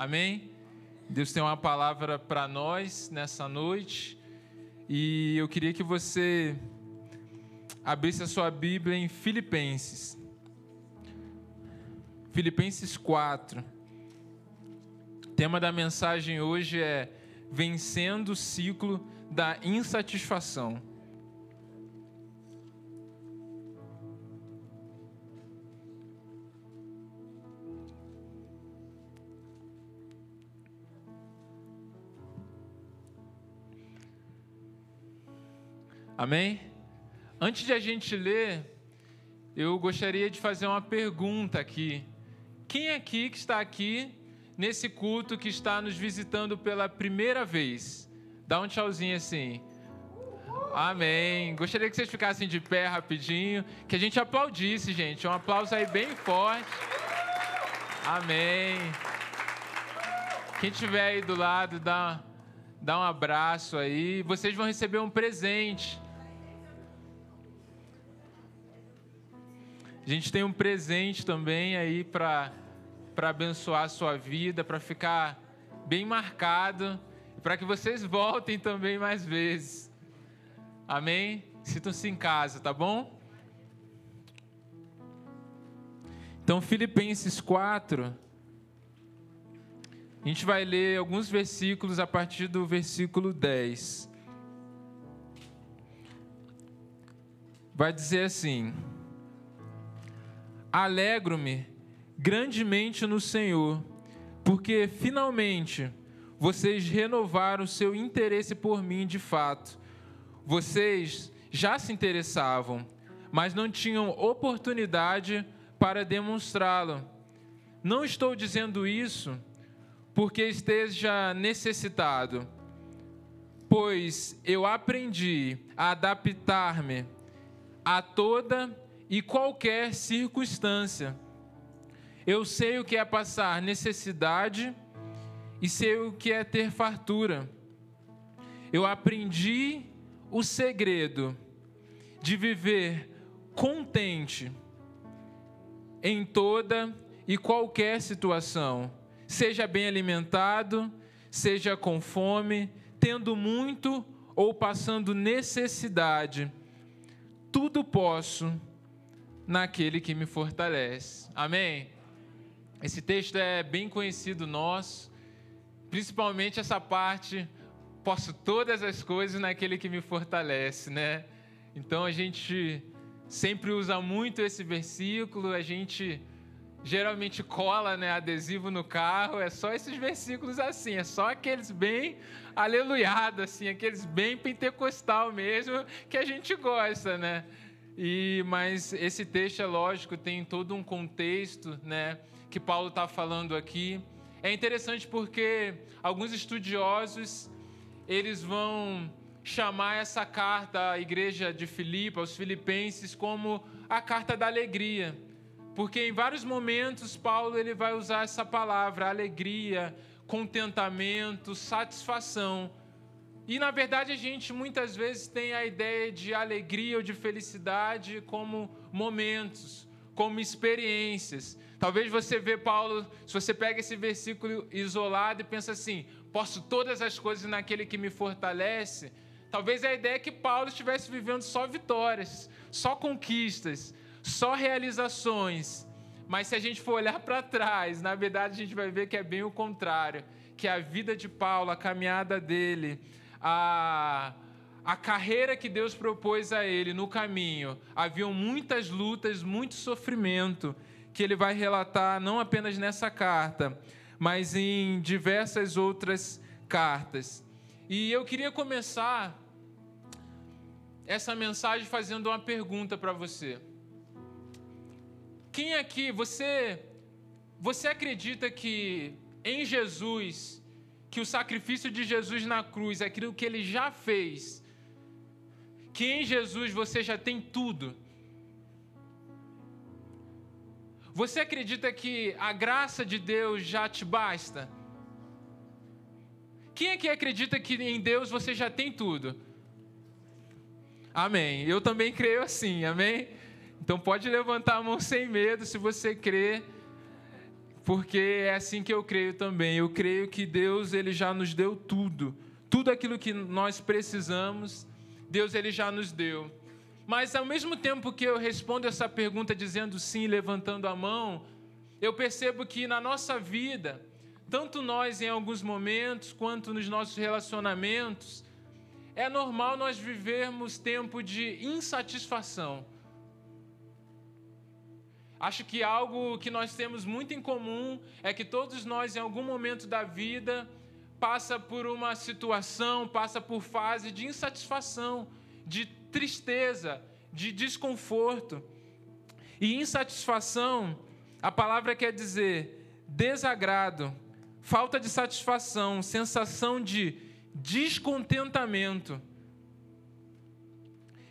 Amém? Deus tem uma palavra para nós nessa noite e eu queria que você abrisse a sua Bíblia em Filipenses. Filipenses 4. O tema da mensagem hoje é Vencendo o ciclo da insatisfação. Amém? Antes de a gente ler, eu gostaria de fazer uma pergunta aqui. Quem aqui que está aqui nesse culto que está nos visitando pela primeira vez? Dá um tchauzinho assim. Amém. Gostaria que vocês ficassem de pé rapidinho, que a gente aplaudisse, gente. Um aplauso aí bem forte. Amém. Quem estiver aí do lado, dá, dá um abraço aí. Vocês vão receber um presente. A gente tem um presente também aí para abençoar a sua vida, para ficar bem marcado, para que vocês voltem também mais vezes. Amém? Sintam-se em casa, tá bom? Então, Filipenses 4, a gente vai ler alguns versículos a partir do versículo 10. Vai dizer assim: Alegro-me grandemente no Senhor, porque finalmente vocês renovaram seu interesse por mim de fato. Vocês já se interessavam, mas não tinham oportunidade para demonstrá-lo. Não estou dizendo isso porque esteja necessitado, pois eu aprendi a adaptar-me a toda e qualquer circunstância. Eu sei o que é passar necessidade e sei o que é ter fartura. Eu aprendi o segredo de viver contente em toda e qualquer situação, seja bem alimentado, seja com fome, tendo muito ou passando necessidade. Tudo posso naquele que me fortalece. Amém? Esse texto é bem conhecido nosso, principalmente essa parte, posso todas as coisas naquele que me fortalece, né? Então a gente sempre usa muito esse versículo, a gente geralmente cola né, adesivo no carro, é só esses versículos assim, é só aqueles bem aleluiados, assim, aqueles bem pentecostal mesmo, que a gente gosta, né? E mas esse texto é lógico tem todo um contexto, né, que Paulo está falando aqui. É interessante porque alguns estudiosos eles vão chamar essa carta à igreja de Filipe, aos filipenses, como a carta da alegria. Porque em vários momentos Paulo ele vai usar essa palavra, alegria, contentamento, satisfação. E na verdade a gente muitas vezes tem a ideia de alegria ou de felicidade como momentos, como experiências. Talvez você vê Paulo, se você pega esse versículo isolado e pensa assim: posso todas as coisas naquele que me fortalece. Talvez a ideia é que Paulo estivesse vivendo só vitórias, só conquistas, só realizações. Mas se a gente for olhar para trás, na verdade a gente vai ver que é bem o contrário, que a vida de Paulo, a caminhada dele, a, a carreira que Deus propôs a ele no caminho, haviam muitas lutas, muito sofrimento, que ele vai relatar não apenas nessa carta, mas em diversas outras cartas. E eu queria começar essa mensagem fazendo uma pergunta para você. Quem aqui, você, você acredita que em Jesus que o sacrifício de Jesus na cruz, aquilo que ele já fez, que em Jesus você já tem tudo. Você acredita que a graça de Deus já te basta? Quem aqui acredita que em Deus você já tem tudo? Amém. Eu também creio assim, amém? Então pode levantar a mão sem medo se você crê porque é assim que eu creio também. Eu creio que Deus ele já nos deu tudo, tudo aquilo que nós precisamos, Deus ele já nos deu. Mas ao mesmo tempo que eu respondo essa pergunta dizendo sim, levantando a mão, eu percebo que na nossa vida, tanto nós em alguns momentos quanto nos nossos relacionamentos, é normal nós vivermos tempo de insatisfação. Acho que algo que nós temos muito em comum é que todos nós, em algum momento da vida, passa por uma situação, passa por fase de insatisfação, de tristeza, de desconforto. E insatisfação, a palavra quer dizer desagrado, falta de satisfação, sensação de descontentamento.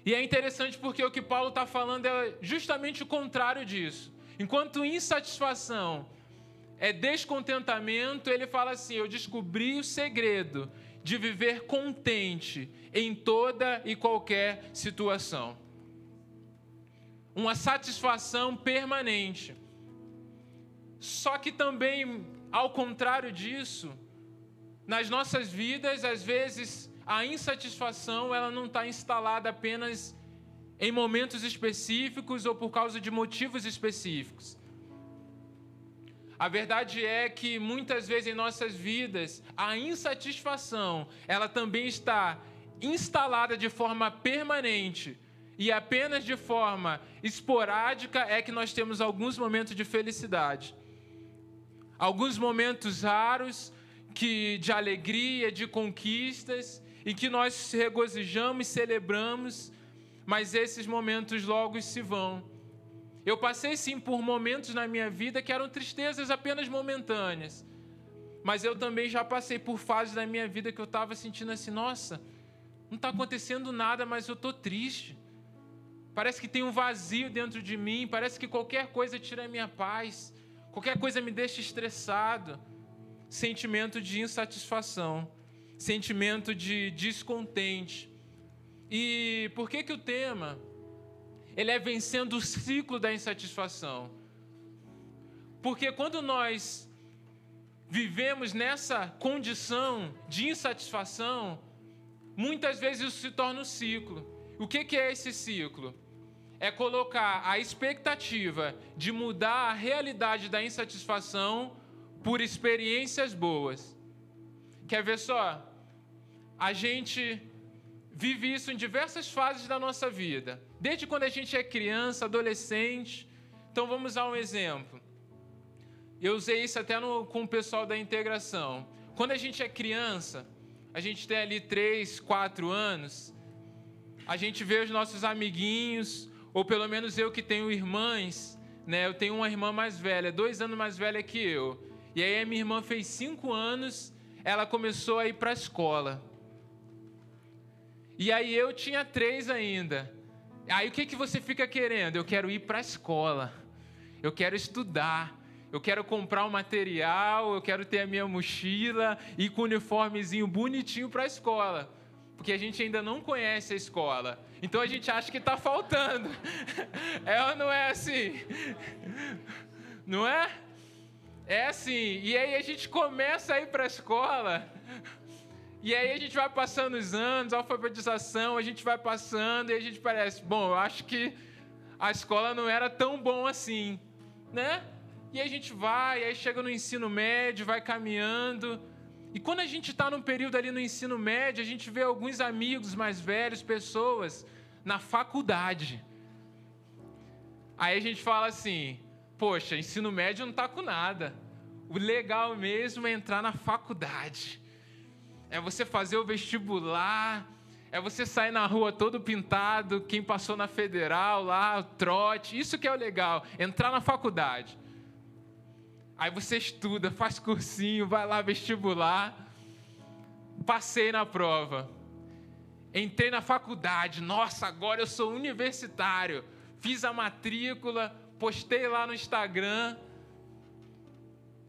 E é interessante porque o que Paulo está falando é justamente o contrário disso. Enquanto insatisfação é descontentamento, ele fala assim: Eu descobri o segredo de viver contente em toda e qualquer situação. Uma satisfação permanente. Só que também, ao contrário disso, nas nossas vidas, às vezes a insatisfação ela não está instalada apenas em momentos específicos ou por causa de motivos específicos. A verdade é que muitas vezes em nossas vidas a insatisfação ela também está instalada de forma permanente e apenas de forma esporádica é que nós temos alguns momentos de felicidade. Alguns momentos raros que de alegria, de conquistas, em que nós regozijamos e celebramos, mas esses momentos logo se vão. Eu passei sim por momentos na minha vida que eram tristezas apenas momentâneas, mas eu também já passei por fases da minha vida que eu estava sentindo assim: nossa, não está acontecendo nada, mas eu estou triste. Parece que tem um vazio dentro de mim, parece que qualquer coisa tira a minha paz, qualquer coisa me deixa estressado. Sentimento de insatisfação sentimento de descontente. E por que que o tema ele é vencendo o ciclo da insatisfação? Porque quando nós vivemos nessa condição de insatisfação, muitas vezes isso se torna um ciclo. O que, que é esse ciclo? É colocar a expectativa de mudar a realidade da insatisfação por experiências boas. Quer ver só? A gente vive isso em diversas fases da nossa vida. Desde quando a gente é criança, adolescente. Então vamos a um exemplo. Eu usei isso até no, com o pessoal da integração. Quando a gente é criança, a gente tem ali 3, 4 anos, a gente vê os nossos amiguinhos, ou pelo menos eu que tenho irmãs, né? Eu tenho uma irmã mais velha, dois anos mais velha que eu. E aí a minha irmã fez cinco anos, ela começou a ir para a escola. E aí eu tinha três ainda. Aí o que, que você fica querendo? Eu quero ir para a escola. Eu quero estudar. Eu quero comprar um material, eu quero ter a minha mochila e com o uniformezinho bonitinho para a escola. Porque a gente ainda não conhece a escola. Então a gente acha que está faltando. É ou não é assim? Não é? É assim. E aí a gente começa a ir para a escola e aí a gente vai passando os anos, a alfabetização, a gente vai passando e a gente parece, bom, eu acho que a escola não era tão bom assim, né? E a gente vai, aí chega no ensino médio, vai caminhando. E quando a gente está num período ali no ensino médio, a gente vê alguns amigos mais velhos, pessoas na faculdade. Aí a gente fala assim: poxa, ensino médio não está com nada. O legal mesmo é entrar na faculdade é você fazer o vestibular, é você sair na rua todo pintado, quem passou na federal lá, trote, isso que é o legal, entrar na faculdade. Aí você estuda, faz cursinho, vai lá vestibular, passei na prova. Entrei na faculdade, nossa, agora eu sou universitário. Fiz a matrícula, postei lá no Instagram.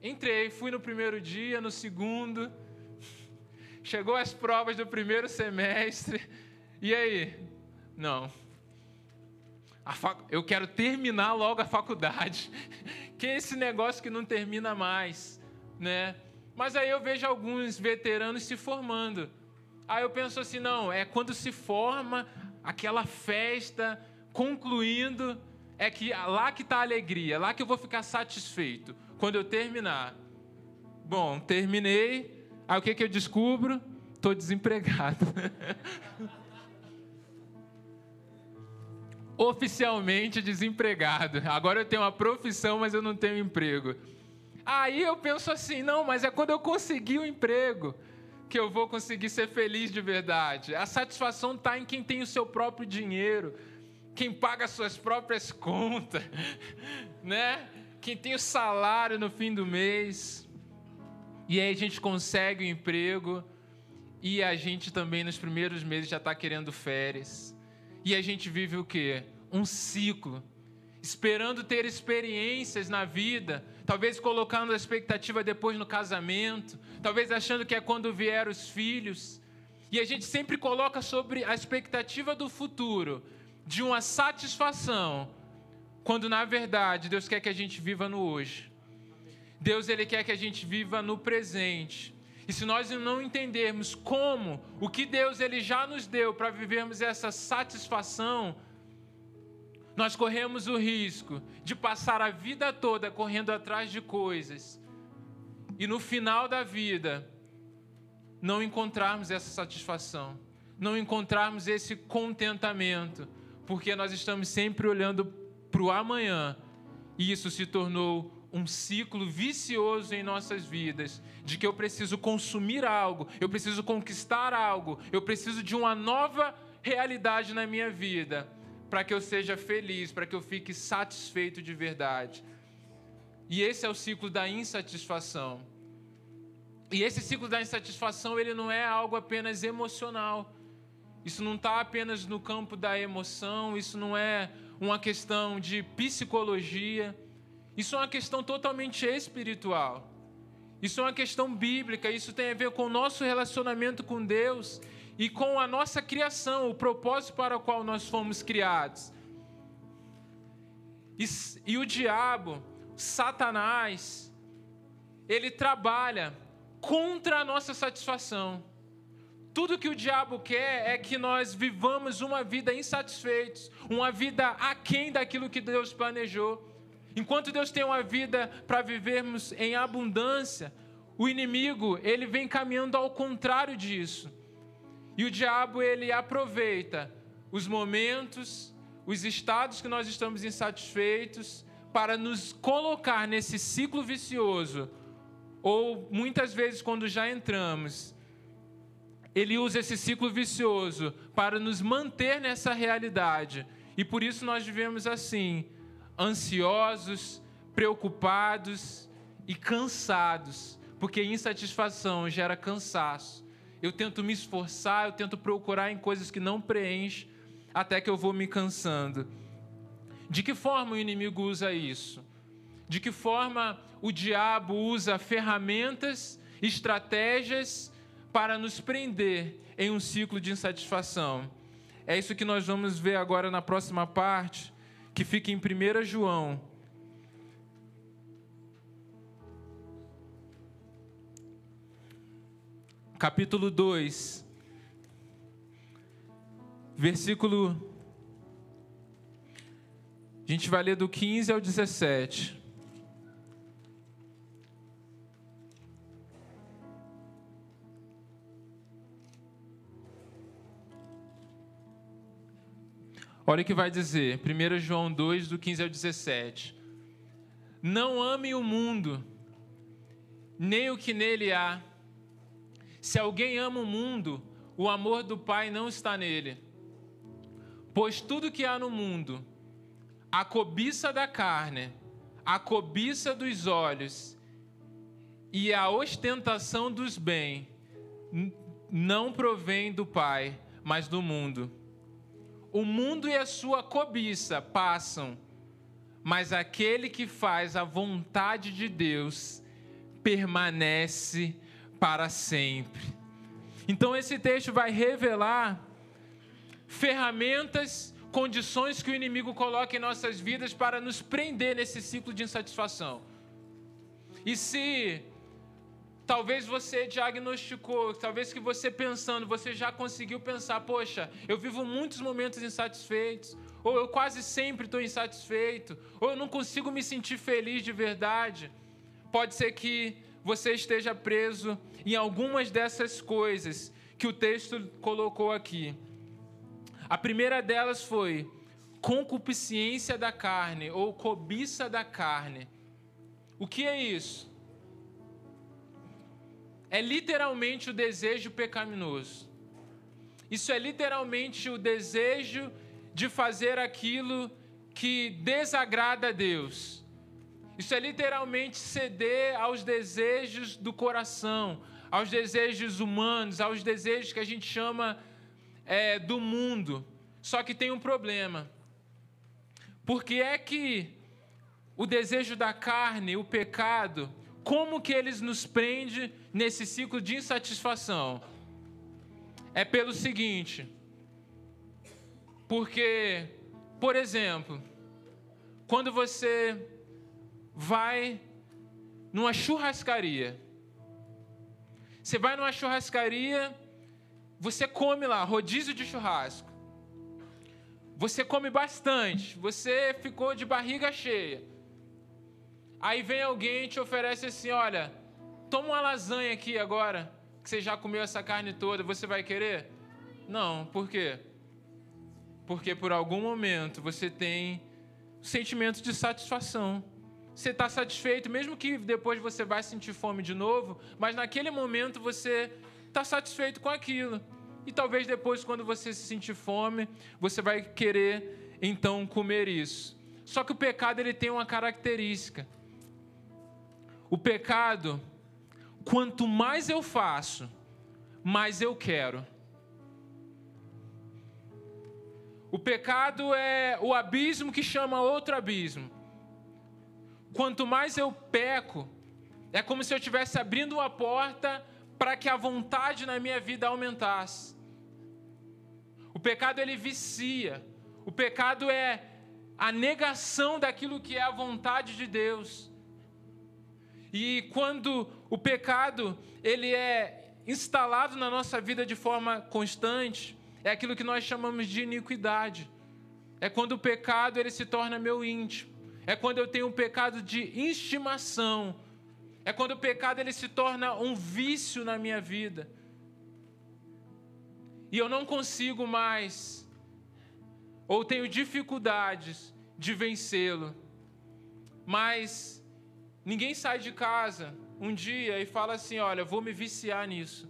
Entrei, fui no primeiro dia, no segundo, Chegou as provas do primeiro semestre. E aí? Não. fac... eu quero terminar logo a faculdade. que é esse negócio que não termina mais, né? Mas aí eu vejo alguns veteranos se formando. Aí eu penso assim, não, é quando se forma aquela festa, concluindo, é que lá que está a alegria, lá que eu vou ficar satisfeito, quando eu terminar. Bom, terminei, aí o que, que eu descubro? Estou desempregado. Oficialmente desempregado. Agora eu tenho uma profissão, mas eu não tenho emprego. Aí eu penso assim: não, mas é quando eu conseguir o um emprego que eu vou conseguir ser feliz de verdade. A satisfação está em quem tem o seu próprio dinheiro, quem paga as suas próprias contas, né? Quem tem o salário no fim do mês. E aí a gente consegue o um emprego e a gente também nos primeiros meses já está querendo férias. E a gente vive o quê? Um ciclo. Esperando ter experiências na vida, talvez colocando a expectativa depois no casamento, talvez achando que é quando vier os filhos. E a gente sempre coloca sobre a expectativa do futuro, de uma satisfação, quando na verdade Deus quer que a gente viva no hoje. Deus ele quer que a gente viva no presente. E se nós não entendermos como o que Deus ele já nos deu para vivermos essa satisfação, nós corremos o risco de passar a vida toda correndo atrás de coisas e no final da vida não encontrarmos essa satisfação, não encontrarmos esse contentamento, porque nós estamos sempre olhando para o amanhã e isso se tornou um ciclo vicioso em nossas vidas, de que eu preciso consumir algo, eu preciso conquistar algo, eu preciso de uma nova realidade na minha vida, para que eu seja feliz, para que eu fique satisfeito de verdade. E esse é o ciclo da insatisfação. E esse ciclo da insatisfação, ele não é algo apenas emocional. Isso não está apenas no campo da emoção, isso não é uma questão de psicologia isso é uma questão totalmente espiritual. Isso é uma questão bíblica, isso tem a ver com o nosso relacionamento com Deus e com a nossa criação, o propósito para o qual nós fomos criados. E, e o diabo, Satanás, ele trabalha contra a nossa satisfação. Tudo que o diabo quer é que nós vivamos uma vida insatisfeitos, uma vida aquém daquilo que Deus planejou. Enquanto Deus tem uma vida para vivermos em abundância, o inimigo, ele vem caminhando ao contrário disso. E o diabo, ele aproveita os momentos, os estados que nós estamos insatisfeitos, para nos colocar nesse ciclo vicioso. Ou muitas vezes, quando já entramos, ele usa esse ciclo vicioso para nos manter nessa realidade. E por isso nós vivemos assim, ansiosos, preocupados e cansados, porque insatisfação gera cansaço. Eu tento me esforçar, eu tento procurar em coisas que não preenchem, até que eu vou me cansando. De que forma o inimigo usa isso? De que forma o diabo usa ferramentas, estratégias para nos prender em um ciclo de insatisfação? É isso que nós vamos ver agora na próxima parte que fica em 1 João. Capítulo 2, versículo. A gente vai ler do 15 ao 17. Olha o que vai dizer, 1 João 2, do 15 ao 17. Não ame o mundo, nem o que nele há. Se alguém ama o mundo, o amor do Pai não está nele. Pois tudo que há no mundo, a cobiça da carne, a cobiça dos olhos e a ostentação dos bens, não provém do Pai, mas do mundo. O mundo e a sua cobiça passam, mas aquele que faz a vontade de Deus permanece para sempre. Então, esse texto vai revelar ferramentas condições que o inimigo coloca em nossas vidas para nos prender nesse ciclo de insatisfação. E se talvez você diagnosticou, talvez que você pensando, você já conseguiu pensar, poxa, eu vivo muitos momentos insatisfeitos, ou eu quase sempre estou insatisfeito, ou eu não consigo me sentir feliz de verdade. Pode ser que você esteja preso em algumas dessas coisas que o texto colocou aqui. A primeira delas foi concupiscência da carne ou cobiça da carne. O que é isso? É literalmente o desejo pecaminoso. Isso é literalmente o desejo de fazer aquilo que desagrada a Deus. Isso é literalmente ceder aos desejos do coração, aos desejos humanos, aos desejos que a gente chama é, do mundo. Só que tem um problema. Porque é que o desejo da carne, o pecado, como que eles nos prende nesse ciclo de insatisfação? É pelo seguinte. Porque, por exemplo, quando você vai numa churrascaria, você vai numa churrascaria você come lá, rodízio de churrasco. Você come bastante, você ficou de barriga cheia. Aí vem alguém e te oferece assim: olha, toma uma lasanha aqui agora, que você já comeu essa carne toda, você vai querer? Não, por quê? Porque por algum momento você tem sentimento de satisfação. Você está satisfeito, mesmo que depois você vai sentir fome de novo, mas naquele momento você está satisfeito com aquilo. E talvez depois, quando você se sentir fome, você vai querer então comer isso. Só que o pecado ele tem uma característica. O pecado, quanto mais eu faço, mais eu quero. O pecado é o abismo que chama outro abismo. Quanto mais eu peco, é como se eu estivesse abrindo uma porta para que a vontade na minha vida aumentasse. O pecado ele vicia. O pecado é a negação daquilo que é a vontade de Deus. E quando o pecado ele é instalado na nossa vida de forma constante, é aquilo que nós chamamos de iniquidade. É quando o pecado ele se torna meu íntimo. É quando eu tenho um pecado de estimação é quando o pecado ele se torna um vício na minha vida. E eu não consigo mais, ou tenho dificuldades de vencê-lo. Mas ninguém sai de casa um dia e fala assim: Olha, vou me viciar nisso.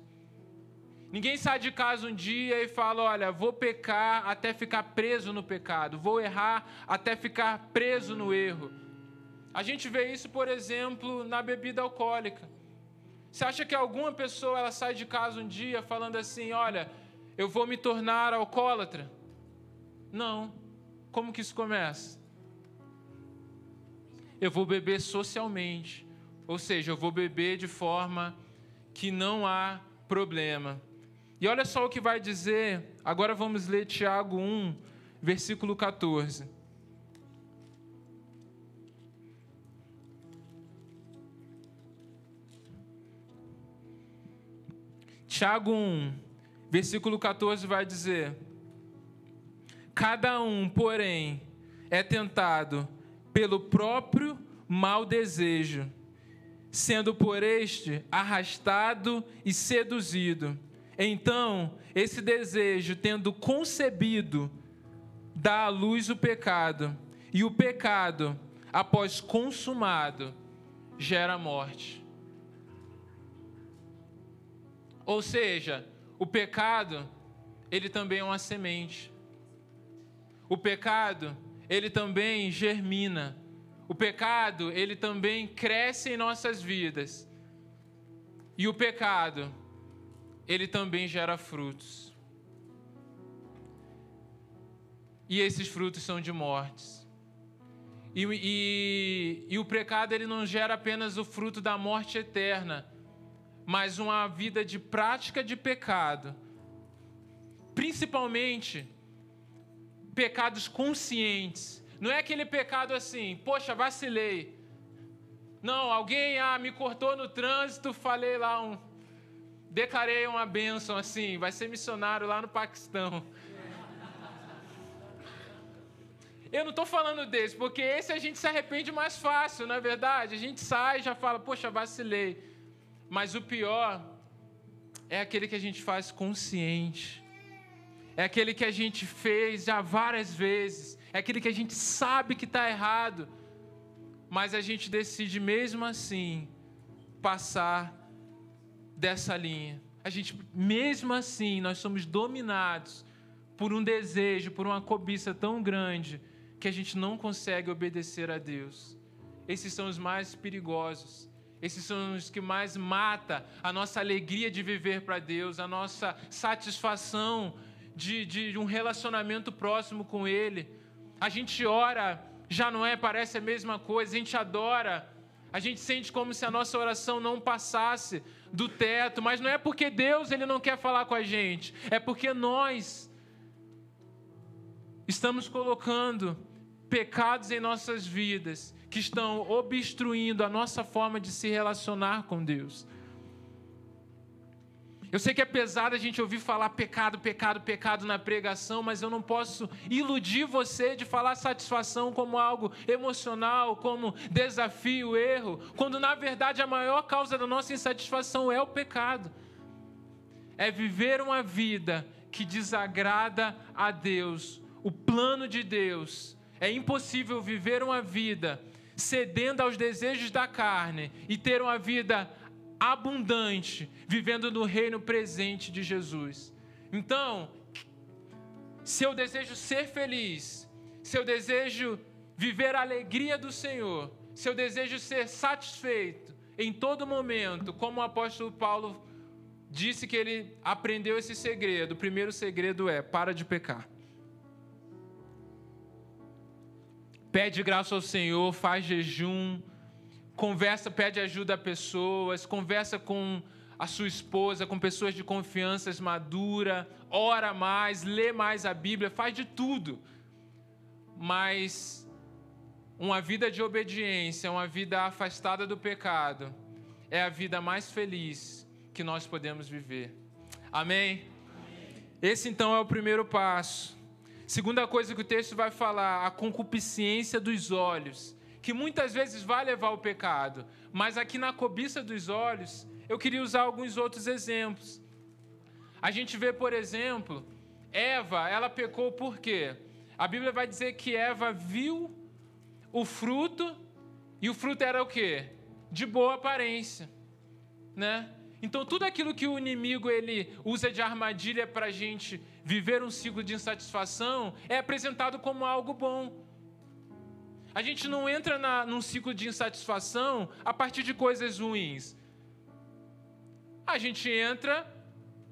Ninguém sai de casa um dia e fala: Olha, vou pecar até ficar preso no pecado, vou errar até ficar preso no erro. A gente vê isso, por exemplo, na bebida alcoólica. Você acha que alguma pessoa ela sai de casa um dia falando assim: "Olha, eu vou me tornar alcoólatra"? Não. Como que isso começa? Eu vou beber socialmente, ou seja, eu vou beber de forma que não há problema. E olha só o que vai dizer, agora vamos ler Tiago 1, versículo 14. Tiago 1, versículo 14 vai dizer: Cada um, porém, é tentado pelo próprio mau desejo, sendo por este arrastado e seduzido. Então, esse desejo, tendo concebido, dá à luz o pecado, e o pecado, após consumado, gera morte. Ou seja, o pecado, ele também é uma semente. O pecado, ele também germina. O pecado, ele também cresce em nossas vidas. E o pecado, ele também gera frutos. E esses frutos são de mortes. E, e, e, o pecado ele não gera apenas o fruto da morte eterna, mas uma vida de prática de pecado, principalmente pecados conscientes. Não é aquele pecado assim, poxa, vacilei. Não, alguém ah, me cortou no trânsito, falei lá um. Declarei uma bênção assim, vai ser missionário lá no Paquistão. Eu não estou falando desse, porque esse a gente se arrepende mais fácil, não é verdade? A gente sai e já fala, poxa, vacilei. Mas o pior é aquele que a gente faz consciente. É aquele que a gente fez já várias vezes. É aquele que a gente sabe que está errado. Mas a gente decide mesmo assim passar dessa linha. A gente, mesmo assim, nós somos dominados por um desejo, por uma cobiça tão grande que a gente não consegue obedecer a Deus. Esses são os mais perigosos. Esses são os que mais mata a nossa alegria de viver para Deus, a nossa satisfação de, de um relacionamento próximo com Ele. A gente ora, já não é, parece a mesma coisa, a gente adora, a gente sente como se a nossa oração não passasse do teto, mas não é porque Deus ele não quer falar com a gente, é porque nós estamos colocando pecados em nossas vidas que estão obstruindo a nossa forma de se relacionar com Deus. Eu sei que é pesado a gente ouvir falar pecado, pecado, pecado na pregação, mas eu não posso iludir você de falar satisfação como algo emocional, como desafio, erro, quando na verdade a maior causa da nossa insatisfação é o pecado. É viver uma vida que desagrada a Deus, o plano de Deus é impossível viver uma vida cedendo aos desejos da carne e ter uma vida abundante, vivendo no reino presente de Jesus. Então, se eu desejo ser feliz, se eu desejo viver a alegria do Senhor, se eu desejo ser satisfeito em todo momento, como o apóstolo Paulo disse que ele aprendeu esse segredo, o primeiro segredo é: para de pecar. pede graça ao Senhor, faz jejum, conversa, pede ajuda a pessoas, conversa com a sua esposa, com pessoas de confiança madura, ora mais, lê mais a Bíblia, faz de tudo. Mas uma vida de obediência, uma vida afastada do pecado, é a vida mais feliz que nós podemos viver. Amém? Amém. Esse então é o primeiro passo. Segunda coisa que o texto vai falar, a concupiscência dos olhos, que muitas vezes vai levar ao pecado. Mas aqui na cobiça dos olhos, eu queria usar alguns outros exemplos. A gente vê, por exemplo, Eva, ela pecou por quê? A Bíblia vai dizer que Eva viu o fruto e o fruto era o quê? De boa aparência, né? Então tudo aquilo que o inimigo ele usa de armadilha para a gente viver um ciclo de insatisfação é apresentado como algo bom. A gente não entra na, num ciclo de insatisfação a partir de coisas ruins. A gente entra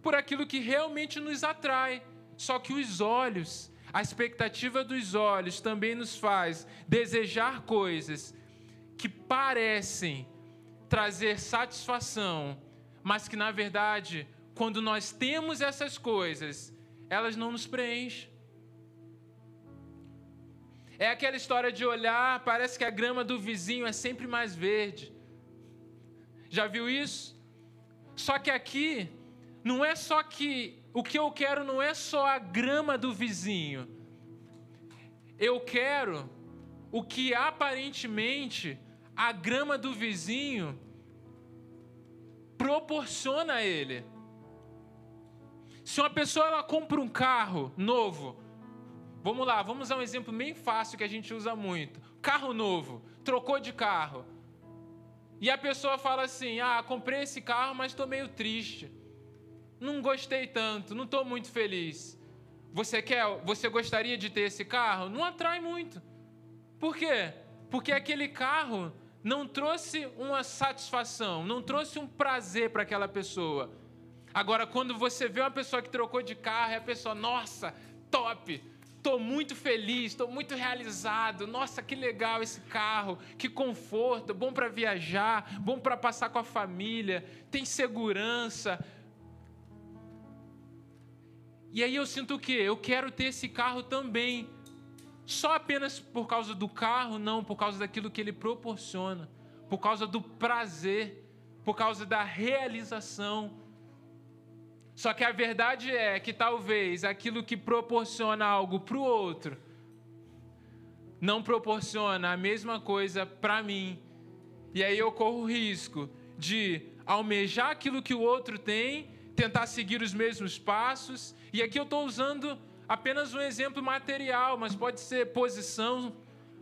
por aquilo que realmente nos atrai. Só que os olhos, a expectativa dos olhos também nos faz desejar coisas que parecem trazer satisfação, mas que na verdade, quando nós temos essas coisas, elas não nos preenchem. É aquela história de olhar, parece que a grama do vizinho é sempre mais verde. Já viu isso? Só que aqui, não é só que o que eu quero não é só a grama do vizinho. Eu quero o que aparentemente a grama do vizinho proporciona a ele. Se uma pessoa ela compra um carro novo, vamos lá, vamos usar um exemplo bem fácil que a gente usa muito. Carro novo, trocou de carro. E a pessoa fala assim: "Ah, comprei esse carro, mas estou meio triste. Não gostei tanto, não estou muito feliz." Você quer, você gostaria de ter esse carro? Não atrai muito. Por quê? Porque aquele carro não trouxe uma satisfação, não trouxe um prazer para aquela pessoa. Agora, quando você vê uma pessoa que trocou de carro, é a pessoa, nossa, top, estou muito feliz, estou muito realizado, nossa, que legal esse carro, que conforto, bom para viajar, bom para passar com a família, tem segurança. E aí eu sinto o quê? Eu quero ter esse carro também. Só apenas por causa do carro, não, por causa daquilo que ele proporciona, por causa do prazer, por causa da realização. Só que a verdade é que talvez aquilo que proporciona algo para o outro não proporciona a mesma coisa para mim. E aí eu corro o risco de almejar aquilo que o outro tem, tentar seguir os mesmos passos. E aqui eu estou usando apenas um exemplo material, mas pode ser posição,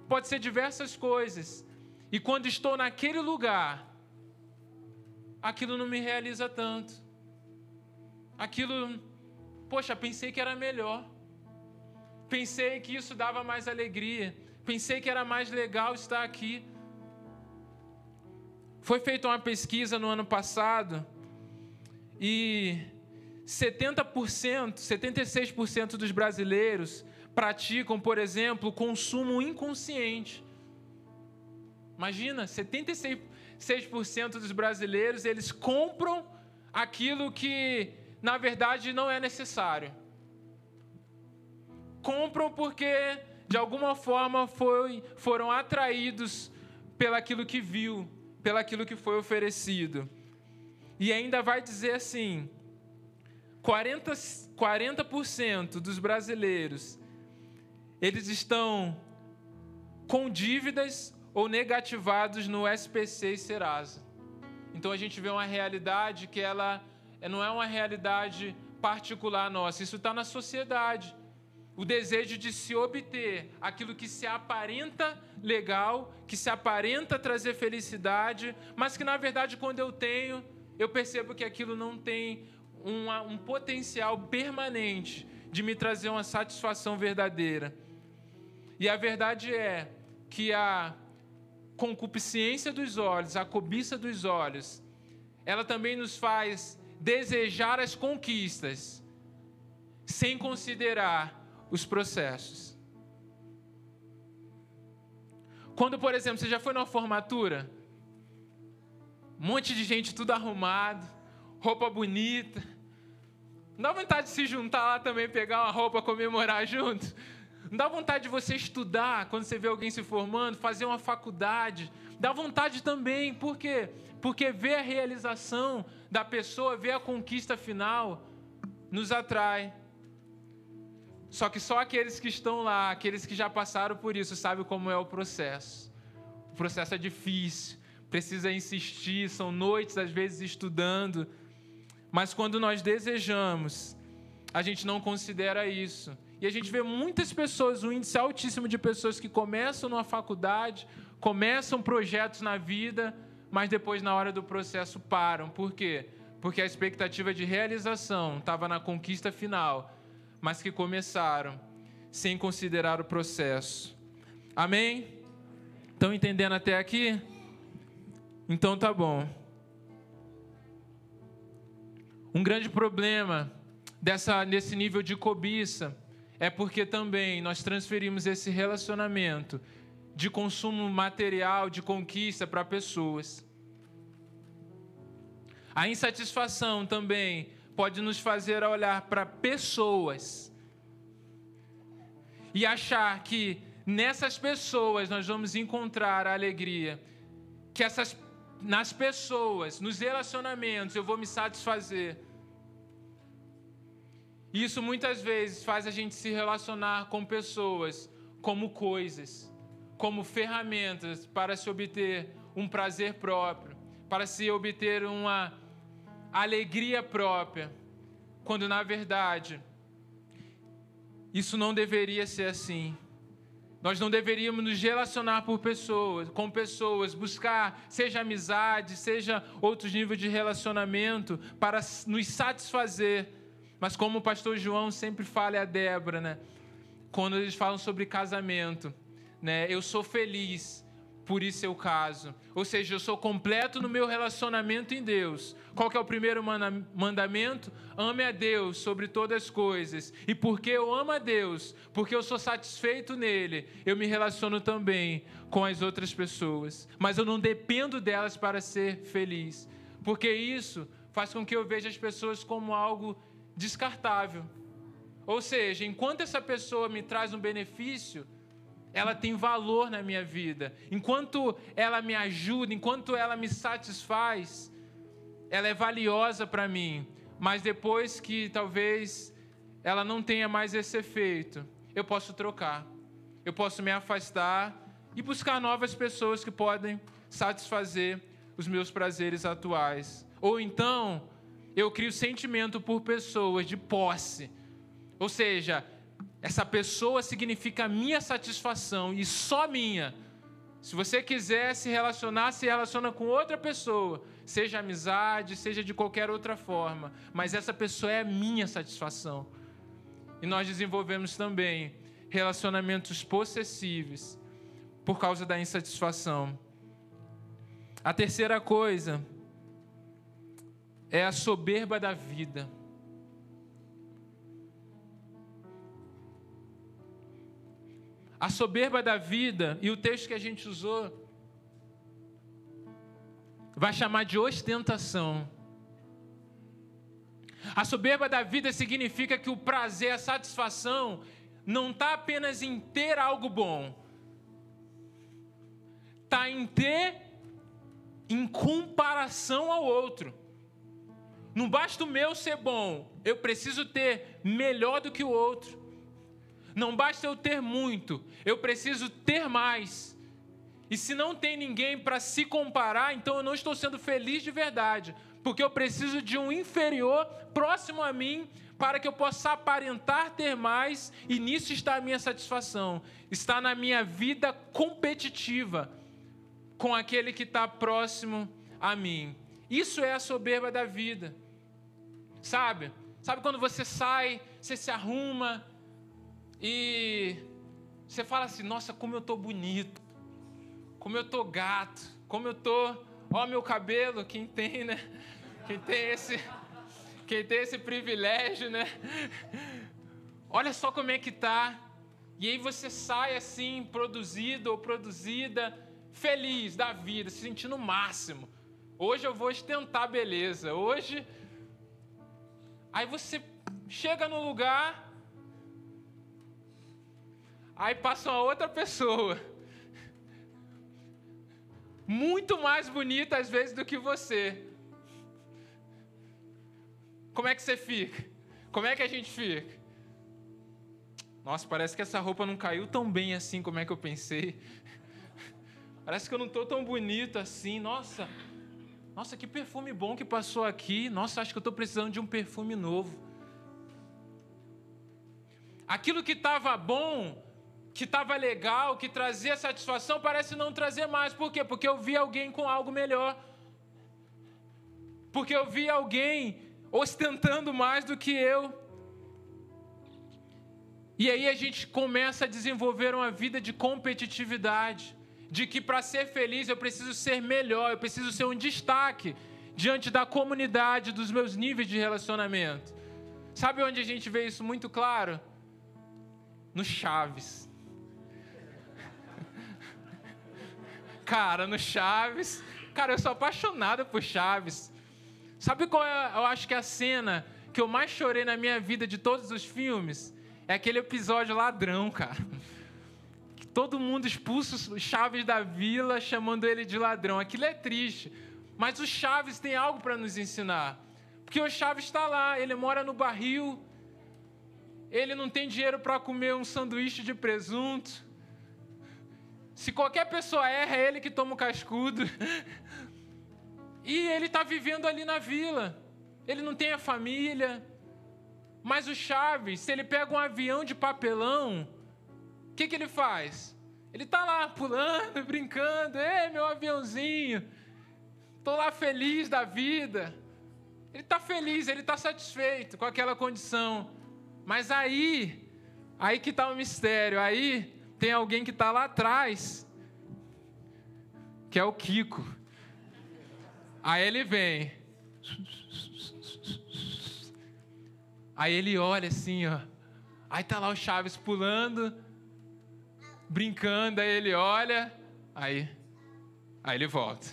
pode ser diversas coisas. E quando estou naquele lugar, aquilo não me realiza tanto. Aquilo, poxa, pensei que era melhor. Pensei que isso dava mais alegria. Pensei que era mais legal estar aqui. Foi feita uma pesquisa no ano passado e 70%, 76% dos brasileiros praticam, por exemplo, consumo inconsciente. Imagina, 76% dos brasileiros, eles compram aquilo que na verdade não é necessário. Compram porque de alguma forma foi, foram atraídos pelaquilo que viu, pelaquilo que foi oferecido. E ainda vai dizer assim: 40, 40% dos brasileiros eles estão com dívidas ou negativados no SPC e Serasa. Então a gente vê uma realidade que ela não é uma realidade particular nossa, isso está na sociedade o desejo de se obter aquilo que se aparenta legal, que se aparenta trazer felicidade, mas que na verdade, quando eu tenho, eu percebo que aquilo não tem uma, um potencial permanente de me trazer uma satisfação verdadeira. E a verdade é que a concupiscência dos olhos, a cobiça dos olhos, ela também nos faz desejar as conquistas, sem considerar os processos. Quando, por exemplo, você já foi numa formatura, um monte de gente tudo arrumado, roupa bonita, dá vontade de se juntar lá também, pegar uma roupa, comemorar junto? Não dá vontade de você estudar quando você vê alguém se formando, fazer uma faculdade? Dá vontade também, por quê? Porque ver a realização da pessoa, ver a conquista final, nos atrai. Só que só aqueles que estão lá, aqueles que já passaram por isso, sabem como é o processo. O processo é difícil, precisa insistir, são noites às vezes estudando. Mas quando nós desejamos, a gente não considera isso. E a gente vê muitas pessoas, um índice altíssimo de pessoas que começam numa faculdade, começam projetos na vida, mas depois, na hora do processo, param. Por quê? Porque a expectativa de realização estava na conquista final mas que começaram sem considerar o processo. Amém? Estão entendendo até aqui? Então tá bom. Um grande problema dessa, nesse nível de cobiça é porque também nós transferimos esse relacionamento de consumo material, de conquista para pessoas. A insatisfação também pode nos fazer olhar para pessoas e achar que nessas pessoas nós vamos encontrar a alegria, que essas nas pessoas, nos relacionamentos eu vou me satisfazer. Isso muitas vezes faz a gente se relacionar com pessoas como coisas, como ferramentas para se obter um prazer próprio, para se obter uma alegria própria, quando na verdade isso não deveria ser assim. Nós não deveríamos nos relacionar por pessoas, com pessoas, buscar seja amizade, seja outros níveis de relacionamento para nos satisfazer. Mas como o pastor João sempre fala e a Débora, né? Quando eles falam sobre casamento, né? Eu sou feliz por isso é o caso. Ou seja, eu sou completo no meu relacionamento em Deus. Qual que é o primeiro mandamento? Ame a Deus sobre todas as coisas. E porque eu amo a Deus, porque eu sou satisfeito nele, eu me relaciono também com as outras pessoas. Mas eu não dependo delas para ser feliz. Porque isso faz com que eu veja as pessoas como algo descartável. Ou seja, enquanto essa pessoa me traz um benefício, ela tem valor na minha vida. Enquanto ela me ajuda, enquanto ela me satisfaz, ela é valiosa para mim. Mas depois que talvez ela não tenha mais esse efeito, eu posso trocar. Eu posso me afastar e buscar novas pessoas que podem satisfazer os meus prazeres atuais. Ou então, eu crio sentimento por pessoas de posse. Ou seja, essa pessoa significa minha satisfação e só minha. Se você quiser se relacionar, se relaciona com outra pessoa, seja amizade, seja de qualquer outra forma, mas essa pessoa é a minha satisfação. E nós desenvolvemos também relacionamentos possessivos por causa da insatisfação. A terceira coisa é a soberba da vida. A soberba da vida, e o texto que a gente usou, vai chamar de ostentação. A soberba da vida significa que o prazer, a satisfação, não está apenas em ter algo bom, está em ter em comparação ao outro. Não basta o meu ser bom, eu preciso ter melhor do que o outro. Não basta eu ter muito, eu preciso ter mais. E se não tem ninguém para se comparar, então eu não estou sendo feliz de verdade, porque eu preciso de um inferior próximo a mim para que eu possa aparentar ter mais, e nisso está a minha satisfação. Está na minha vida competitiva com aquele que está próximo a mim. Isso é a soberba da vida. Sabe? Sabe quando você sai, você se arruma e você fala assim: Nossa, como eu tô bonito, como eu tô gato, como eu tô. Ó, meu cabelo, quem tem, né? Quem tem esse quem tem esse privilégio, né? Olha só como é que tá. E aí você sai assim, produzido ou produzida, feliz da vida, se sentindo o máximo. Hoje eu vou ostentar beleza. Hoje. Aí você chega no lugar. Aí passa uma outra pessoa. Muito mais bonita às vezes do que você como é que você fica? Como é que a gente fica? Nossa, parece que essa roupa não caiu tão bem assim como é que eu pensei. Parece que eu não estou tão bonito assim. Nossa, nossa, que perfume bom que passou aqui. Nossa, acho que eu estou precisando de um perfume novo. Aquilo que estava bom, que estava legal, que trazia satisfação, parece não trazer mais. Por quê? Porque eu vi alguém com algo melhor. Porque eu vi alguém ostentando mais do que eu. E aí a gente começa a desenvolver uma vida de competitividade, de que para ser feliz eu preciso ser melhor, eu preciso ser um destaque diante da comunidade, dos meus níveis de relacionamento. Sabe onde a gente vê isso muito claro? No Chaves. Cara, no Chaves. Cara, eu sou apaixonado por Chaves. Sabe qual é, eu acho que é a cena que eu mais chorei na minha vida de todos os filmes? É aquele episódio ladrão, cara. Todo mundo expulsa os Chaves da vila, chamando ele de ladrão. Aquilo é triste. Mas o Chaves tem algo para nos ensinar. Porque o Chaves está lá, ele mora no barril, ele não tem dinheiro para comer um sanduíche de presunto. Se qualquer pessoa erra, é ele que toma o cascudo. E ele está vivendo ali na vila. Ele não tem a família. Mas o Chaves, se ele pega um avião de papelão, que, que ele faz? Ele está lá pulando, brincando. Ei, meu aviãozinho. Estou lá feliz da vida. Ele está feliz, ele está satisfeito com aquela condição. Mas aí, aí que está o mistério. Aí tem alguém que está lá atrás, que é o Kiko. Aí ele vem. Aí ele olha assim, ó. Aí tá lá o Chaves pulando, brincando, aí ele olha, aí aí ele volta.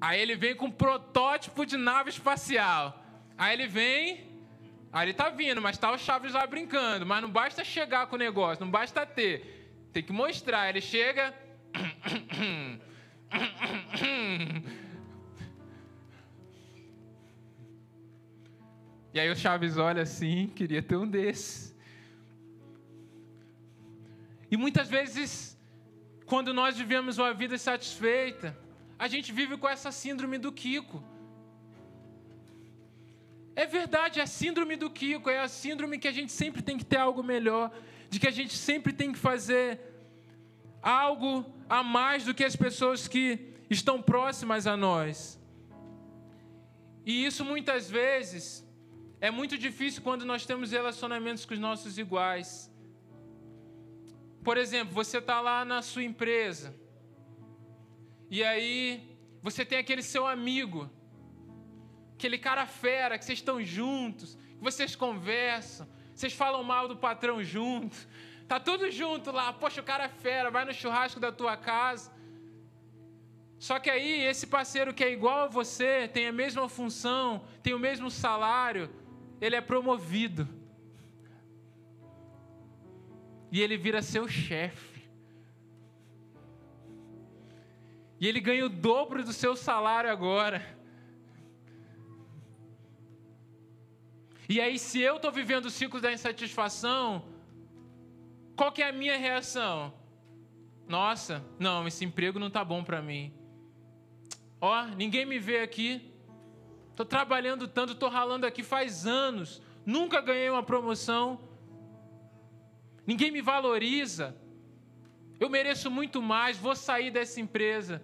Aí ele vem com um protótipo de nave espacial. Aí ele vem, aí ele tá vindo, mas tá o Chaves lá brincando. Mas não basta chegar com o negócio, não basta ter. Tem que mostrar. Ele chega. E aí o Chaves olha assim, queria ter um desses. E muitas vezes, quando nós vivemos uma vida satisfeita, a gente vive com essa síndrome do Kiko. É verdade, é a síndrome do Kiko, é a síndrome que a gente sempre tem que ter algo melhor, de que a gente sempre tem que fazer algo a mais do que as pessoas que estão próximas a nós. E isso muitas vezes é muito difícil quando nós temos relacionamentos com os nossos iguais. Por exemplo, você está lá na sua empresa, e aí você tem aquele seu amigo, aquele cara fera, que vocês estão juntos, que vocês conversam, vocês falam mal do patrão juntos, tá tudo junto lá, poxa, o cara é fera, vai no churrasco da tua casa. Só que aí esse parceiro que é igual a você, tem a mesma função, tem o mesmo salário, ele é promovido. E ele vira seu chefe. E ele ganha o dobro do seu salário agora. E aí, se eu estou vivendo o ciclo da insatisfação, qual que é a minha reação? Nossa, não, esse emprego não está bom para mim. Ó, ninguém me vê aqui. Estou trabalhando tanto, estou ralando aqui faz anos. Nunca ganhei uma promoção. Ninguém me valoriza. Eu mereço muito mais, vou sair dessa empresa.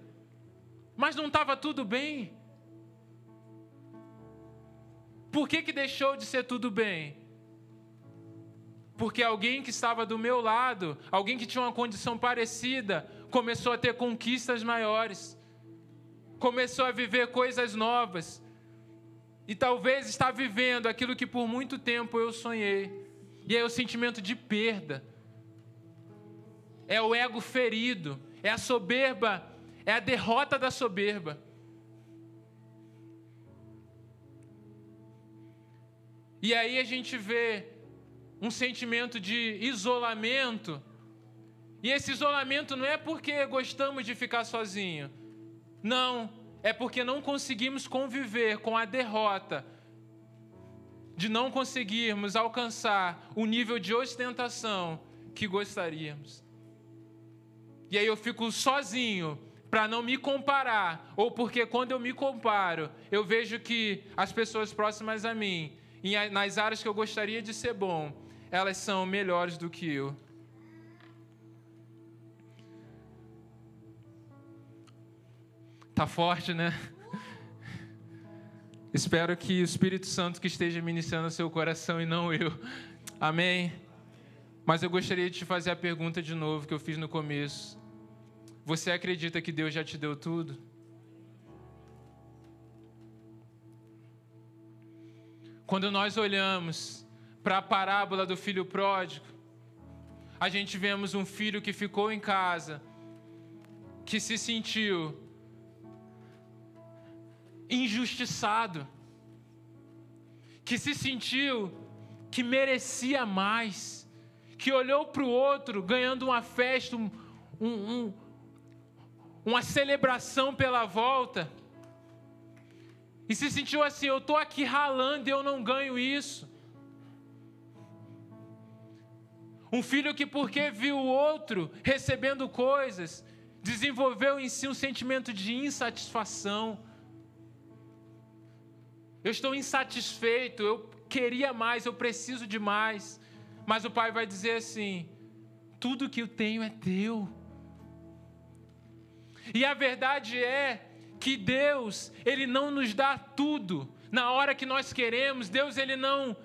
Mas não estava tudo bem. Por que, que deixou de ser tudo bem? Porque alguém que estava do meu lado, alguém que tinha uma condição parecida, começou a ter conquistas maiores, começou a viver coisas novas, e talvez está vivendo aquilo que por muito tempo eu sonhei. E é o sentimento de perda. É o ego ferido, é a soberba, é a derrota da soberba. E aí a gente vê um sentimento de isolamento. E esse isolamento não é porque gostamos de ficar sozinho. Não, é porque não conseguimos conviver com a derrota de não conseguirmos alcançar o nível de ostentação que gostaríamos. E aí eu fico sozinho para não me comparar, ou porque quando eu me comparo, eu vejo que as pessoas próximas a mim, nas áreas que eu gostaria de ser bom, elas são melhores do que eu. Tá forte, né? Espero que o Espírito Santo que esteja ministrando seu coração e não eu. Amém. Mas eu gostaria de te fazer a pergunta de novo que eu fiz no começo. Você acredita que Deus já te deu tudo? Quando nós olhamos para a parábola do filho pródigo, a gente vemos um filho que ficou em casa, que se sentiu injustiçado, que se sentiu que merecia mais, que olhou para o outro ganhando uma festa, um, um, uma celebração pela volta, e se sentiu assim: eu estou aqui ralando e eu não ganho isso. Um filho que, porque viu o outro recebendo coisas, desenvolveu em si um sentimento de insatisfação eu estou insatisfeito, eu queria mais, eu preciso de mais. Mas o pai vai dizer assim: tudo que eu tenho é teu. E a verdade é que Deus, ele não nos dá tudo na hora que nós queremos. Deus ele não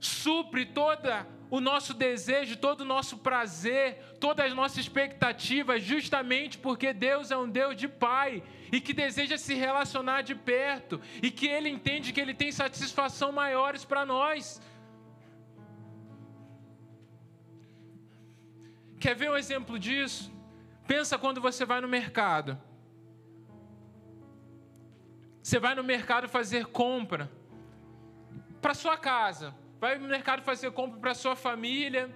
supre toda o nosso desejo, todo o nosso prazer, todas as nossas expectativas, justamente porque Deus é um Deus de Pai e que deseja se relacionar de perto e que Ele entende que Ele tem satisfação maiores para nós. Quer ver um exemplo disso? Pensa quando você vai no mercado. Você vai no mercado fazer compra para sua casa, vai no mercado fazer compra para sua família.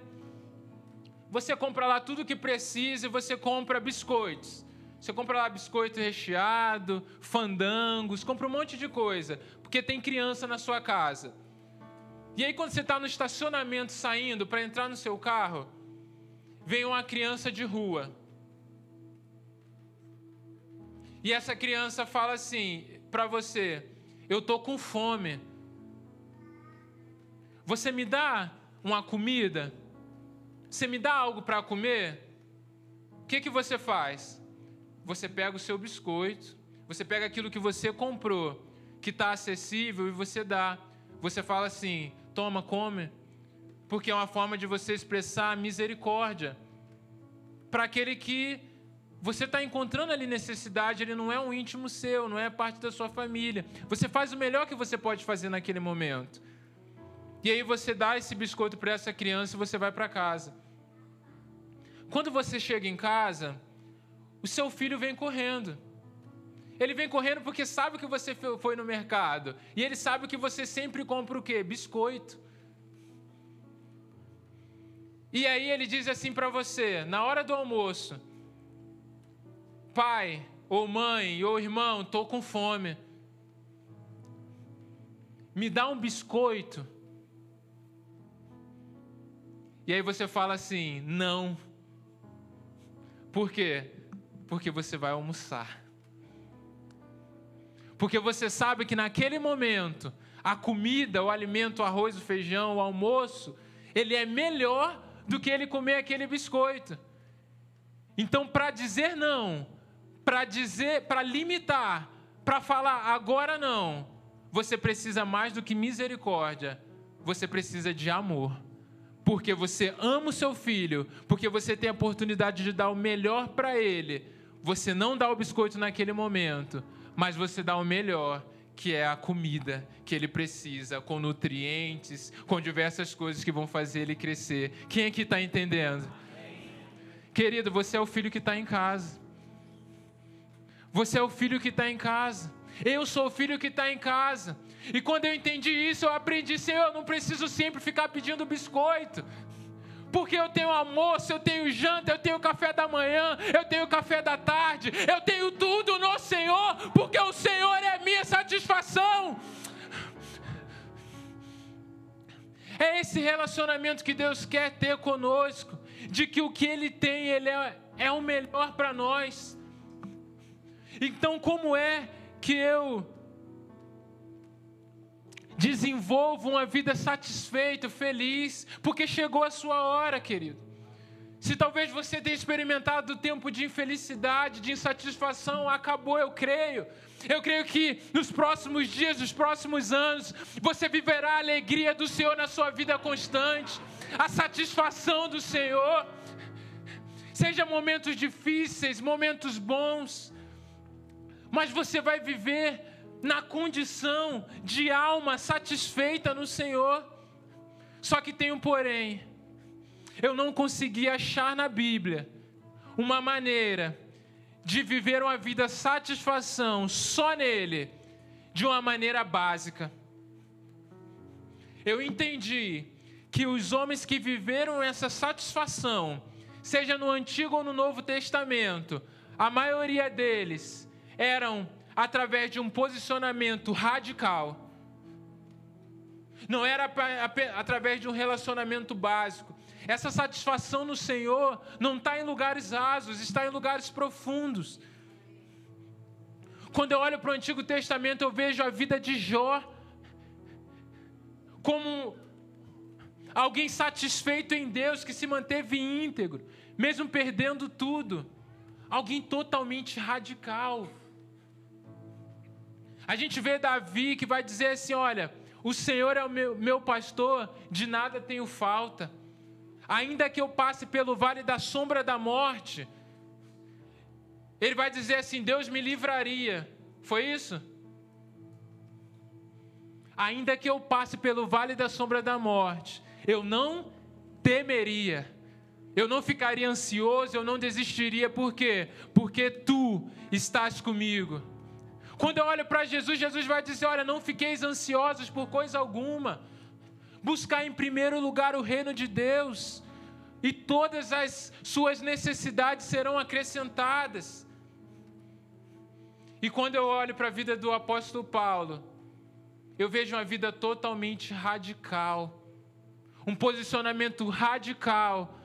Você compra lá tudo que precisa e você compra biscoitos. Você compra lá biscoito recheado, fandangos, compra um monte de coisa, porque tem criança na sua casa. E aí, quando você está no estacionamento saindo para entrar no seu carro, vem uma criança de rua. E essa criança fala assim para você: Eu tô com fome. Você me dá uma comida? Você me dá algo para comer? O que, que você faz? Você pega o seu biscoito, você pega aquilo que você comprou, que está acessível, e você dá. Você fala assim: toma, come, porque é uma forma de você expressar misericórdia para aquele que você está encontrando ali necessidade, ele não é um íntimo seu, não é parte da sua família. Você faz o melhor que você pode fazer naquele momento. E aí você dá esse biscoito para essa criança e você vai para casa. Quando você chega em casa, o seu filho vem correndo. Ele vem correndo porque sabe que você foi no mercado. E ele sabe que você sempre compra o quê? Biscoito. E aí ele diz assim para você, na hora do almoço: Pai, ou mãe, ou irmão, estou com fome. Me dá um biscoito. E aí você fala assim: Não. Por quê? Porque você vai almoçar. Porque você sabe que naquele momento, a comida, o alimento, o arroz, o feijão, o almoço, ele é melhor do que ele comer aquele biscoito. Então, para dizer não, para dizer, para limitar, para falar agora não, você precisa mais do que misericórdia, você precisa de amor porque você ama o seu filho, porque você tem a oportunidade de dar o melhor para ele, você não dá o biscoito naquele momento, mas você dá o melhor, que é a comida que ele precisa, com nutrientes, com diversas coisas que vão fazer ele crescer. Quem aqui está entendendo? Querido, você é o filho que está em casa. Você é o filho que está em casa. Eu sou o filho que está em casa. E quando eu entendi isso, eu aprendi, Senhor, eu não preciso sempre ficar pedindo biscoito. Porque eu tenho almoço, eu tenho janta, eu tenho café da manhã, eu tenho café da tarde, eu tenho tudo no Senhor, porque o Senhor é minha satisfação. É esse relacionamento que Deus quer ter conosco, de que o que Ele tem, Ele é, é o melhor para nós. Então, como é que eu desenvolvo uma vida satisfeita, feliz, porque chegou a sua hora, querido. Se talvez você tenha experimentado o tempo de infelicidade, de insatisfação, acabou, eu creio. Eu creio que nos próximos dias, nos próximos anos, você viverá a alegria do Senhor na sua vida constante, a satisfação do Senhor. Seja momentos difíceis, momentos bons, mas você vai viver na condição de alma satisfeita no Senhor. Só que tem um porém. Eu não consegui achar na Bíblia uma maneira de viver uma vida satisfação só nele, de uma maneira básica. Eu entendi que os homens que viveram essa satisfação, seja no Antigo ou no Novo Testamento, a maioria deles eram através de um posicionamento radical. Não era através de um relacionamento básico. Essa satisfação no Senhor não está em lugares rasos, está em lugares profundos. Quando eu olho para o Antigo Testamento, eu vejo a vida de Jó como alguém satisfeito em Deus, que se manteve íntegro, mesmo perdendo tudo. Alguém totalmente radical. A gente vê Davi que vai dizer assim: Olha, o Senhor é o meu, meu pastor, de nada tenho falta. Ainda que eu passe pelo vale da sombra da morte, ele vai dizer assim: Deus me livraria. Foi isso? Ainda que eu passe pelo vale da sombra da morte, eu não temeria. Eu não ficaria ansioso, eu não desistiria, por quê? Porque tu estás comigo. Quando eu olho para Jesus, Jesus vai dizer: Olha, não fiqueis ansiosos por coisa alguma. Buscar em primeiro lugar o reino de Deus, e todas as suas necessidades serão acrescentadas. E quando eu olho para a vida do apóstolo Paulo, eu vejo uma vida totalmente radical, um posicionamento radical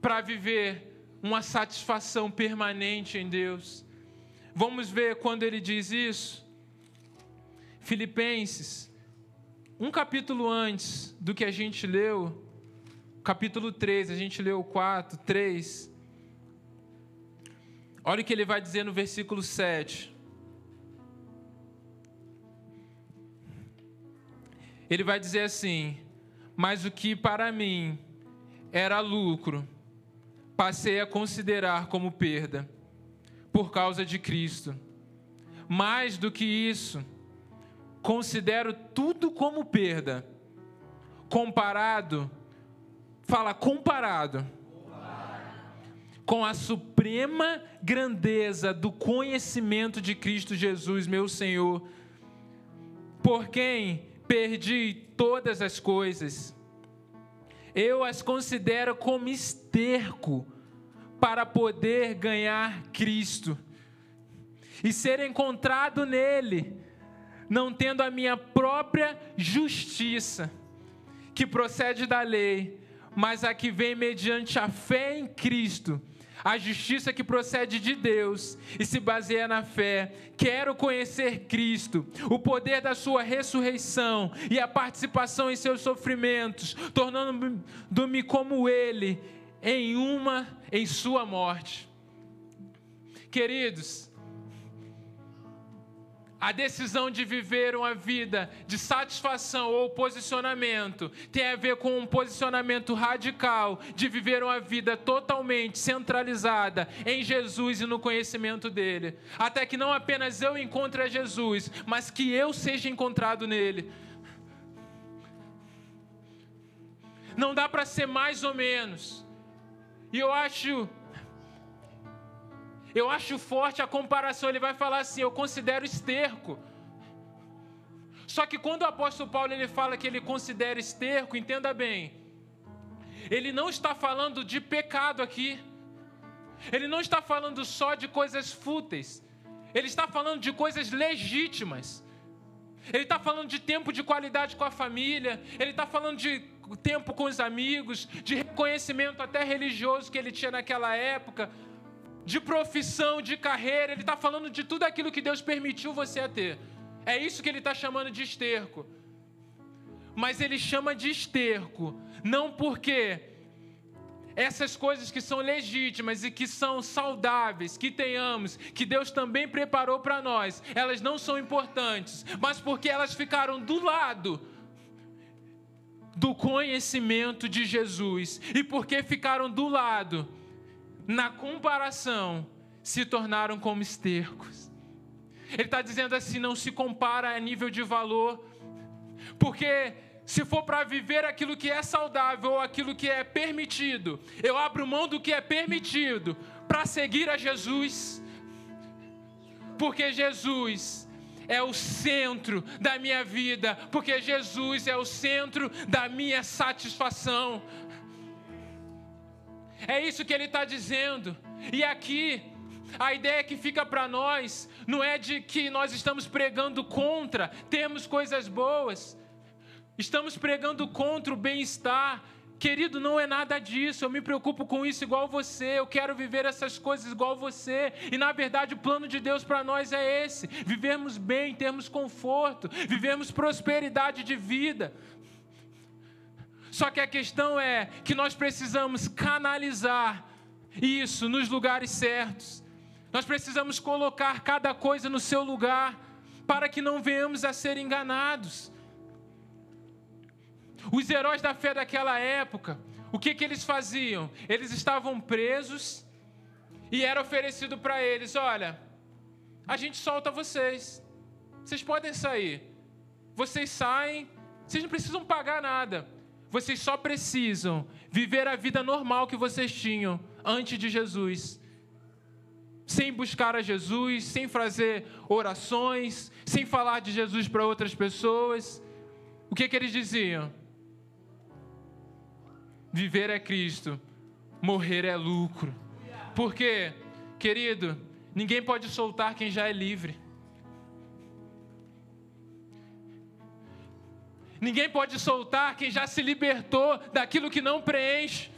para viver uma satisfação permanente em Deus. Vamos ver quando ele diz isso? Filipenses, um capítulo antes do que a gente leu, capítulo 3, a gente leu 4, 3. Olha o que ele vai dizer no versículo 7. Ele vai dizer assim: Mas o que para mim era lucro, passei a considerar como perda por causa de Cristo. Mais do que isso, considero tudo como perda, comparado, fala comparado, com a suprema grandeza do conhecimento de Cristo Jesus, meu Senhor, por quem perdi todas as coisas. Eu as considero como esterco para poder ganhar Cristo e ser encontrado nele, não tendo a minha própria justiça, que procede da lei, mas a que vem mediante a fé em Cristo a justiça que procede de Deus e se baseia na fé. Quero conhecer Cristo, o poder da sua ressurreição e a participação em seus sofrimentos, tornando-me como ele em uma em sua morte. Queridos, a decisão de viver uma vida de satisfação ou posicionamento tem a ver com um posicionamento radical de viver uma vida totalmente centralizada em Jesus e no conhecimento dele. Até que não apenas eu encontre a Jesus, mas que eu seja encontrado nele. Não dá para ser mais ou menos. E eu acho eu acho forte a comparação. Ele vai falar assim: eu considero esterco. Só que quando o apóstolo Paulo ele fala que ele considera esterco, entenda bem, ele não está falando de pecado aqui. Ele não está falando só de coisas fúteis. Ele está falando de coisas legítimas. Ele está falando de tempo de qualidade com a família. Ele está falando de tempo com os amigos, de reconhecimento até religioso que ele tinha naquela época de profissão, de carreira, ele está falando de tudo aquilo que Deus permitiu você a ter. É isso que ele está chamando de esterco. Mas ele chama de esterco, não porque essas coisas que são legítimas e que são saudáveis, que tenhamos, que Deus também preparou para nós, elas não são importantes, mas porque elas ficaram do lado do conhecimento de Jesus e porque ficaram do lado na comparação, se tornaram como estercos. Ele está dizendo assim: não se compara a nível de valor, porque se for para viver aquilo que é saudável ou aquilo que é permitido, eu abro mão do que é permitido para seguir a Jesus, porque Jesus é o centro da minha vida, porque Jesus é o centro da minha satisfação. É isso que ele está dizendo. E aqui, a ideia que fica para nós não é de que nós estamos pregando contra, temos coisas boas, estamos pregando contra o bem-estar. Querido, não é nada disso. Eu me preocupo com isso igual você. Eu quero viver essas coisas igual você. E na verdade, o plano de Deus para nós é esse: vivermos bem, termos conforto, vivermos prosperidade de vida. Só que a questão é que nós precisamos canalizar isso nos lugares certos. Nós precisamos colocar cada coisa no seu lugar para que não venhamos a ser enganados. Os heróis da fé daquela época, o que, que eles faziam? Eles estavam presos e era oferecido para eles: olha, a gente solta vocês, vocês podem sair. Vocês saem, vocês não precisam pagar nada. Vocês só precisam viver a vida normal que vocês tinham antes de Jesus. sem buscar a Jesus, sem fazer orações, sem falar de Jesus para outras pessoas. O que, que eles diziam? Viver é Cristo, morrer é lucro. Porque, querido, ninguém pode soltar quem já é livre. Ninguém pode soltar quem já se libertou daquilo que não preenche.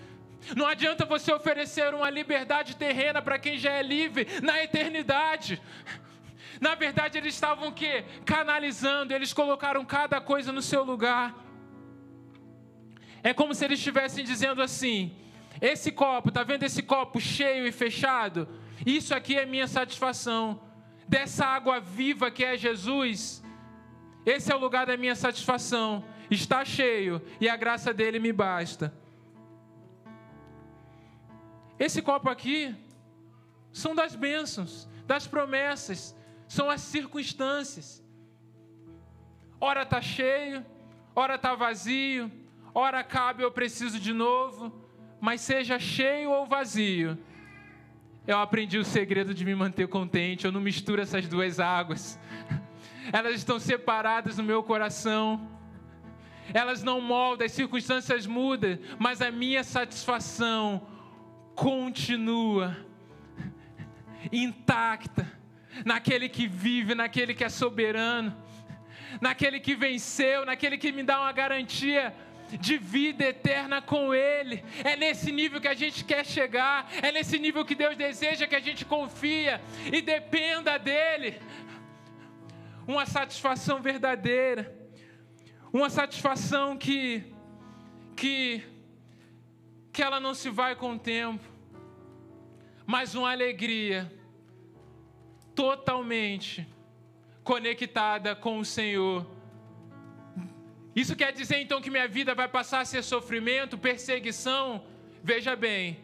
Não adianta você oferecer uma liberdade terrena para quem já é livre na eternidade. Na verdade, eles estavam que canalizando, eles colocaram cada coisa no seu lugar. É como se eles estivessem dizendo assim: esse copo, tá vendo esse copo cheio e fechado? Isso aqui é minha satisfação. Dessa água viva que é Jesus, esse é o lugar da minha satisfação. Está cheio e a graça dele me basta. Esse copo aqui são das bênçãos, das promessas, são as circunstâncias. Ora está cheio, ora está vazio, ora cabe eu preciso de novo, mas seja cheio ou vazio, eu aprendi o segredo de me manter contente, eu não misturo essas duas águas. Elas estão separadas no meu coração. Elas não moldam, as circunstâncias mudam, mas a minha satisfação continua intacta naquele que vive, naquele que é soberano, naquele que venceu, naquele que me dá uma garantia de vida eterna com Ele. É nesse nível que a gente quer chegar, é nesse nível que Deus deseja que a gente confia e dependa dEle. Uma satisfação verdadeira, uma satisfação que, que que ela não se vai com o tempo, mas uma alegria totalmente conectada com o Senhor. Isso quer dizer então que minha vida vai passar a ser sofrimento, perseguição? Veja bem,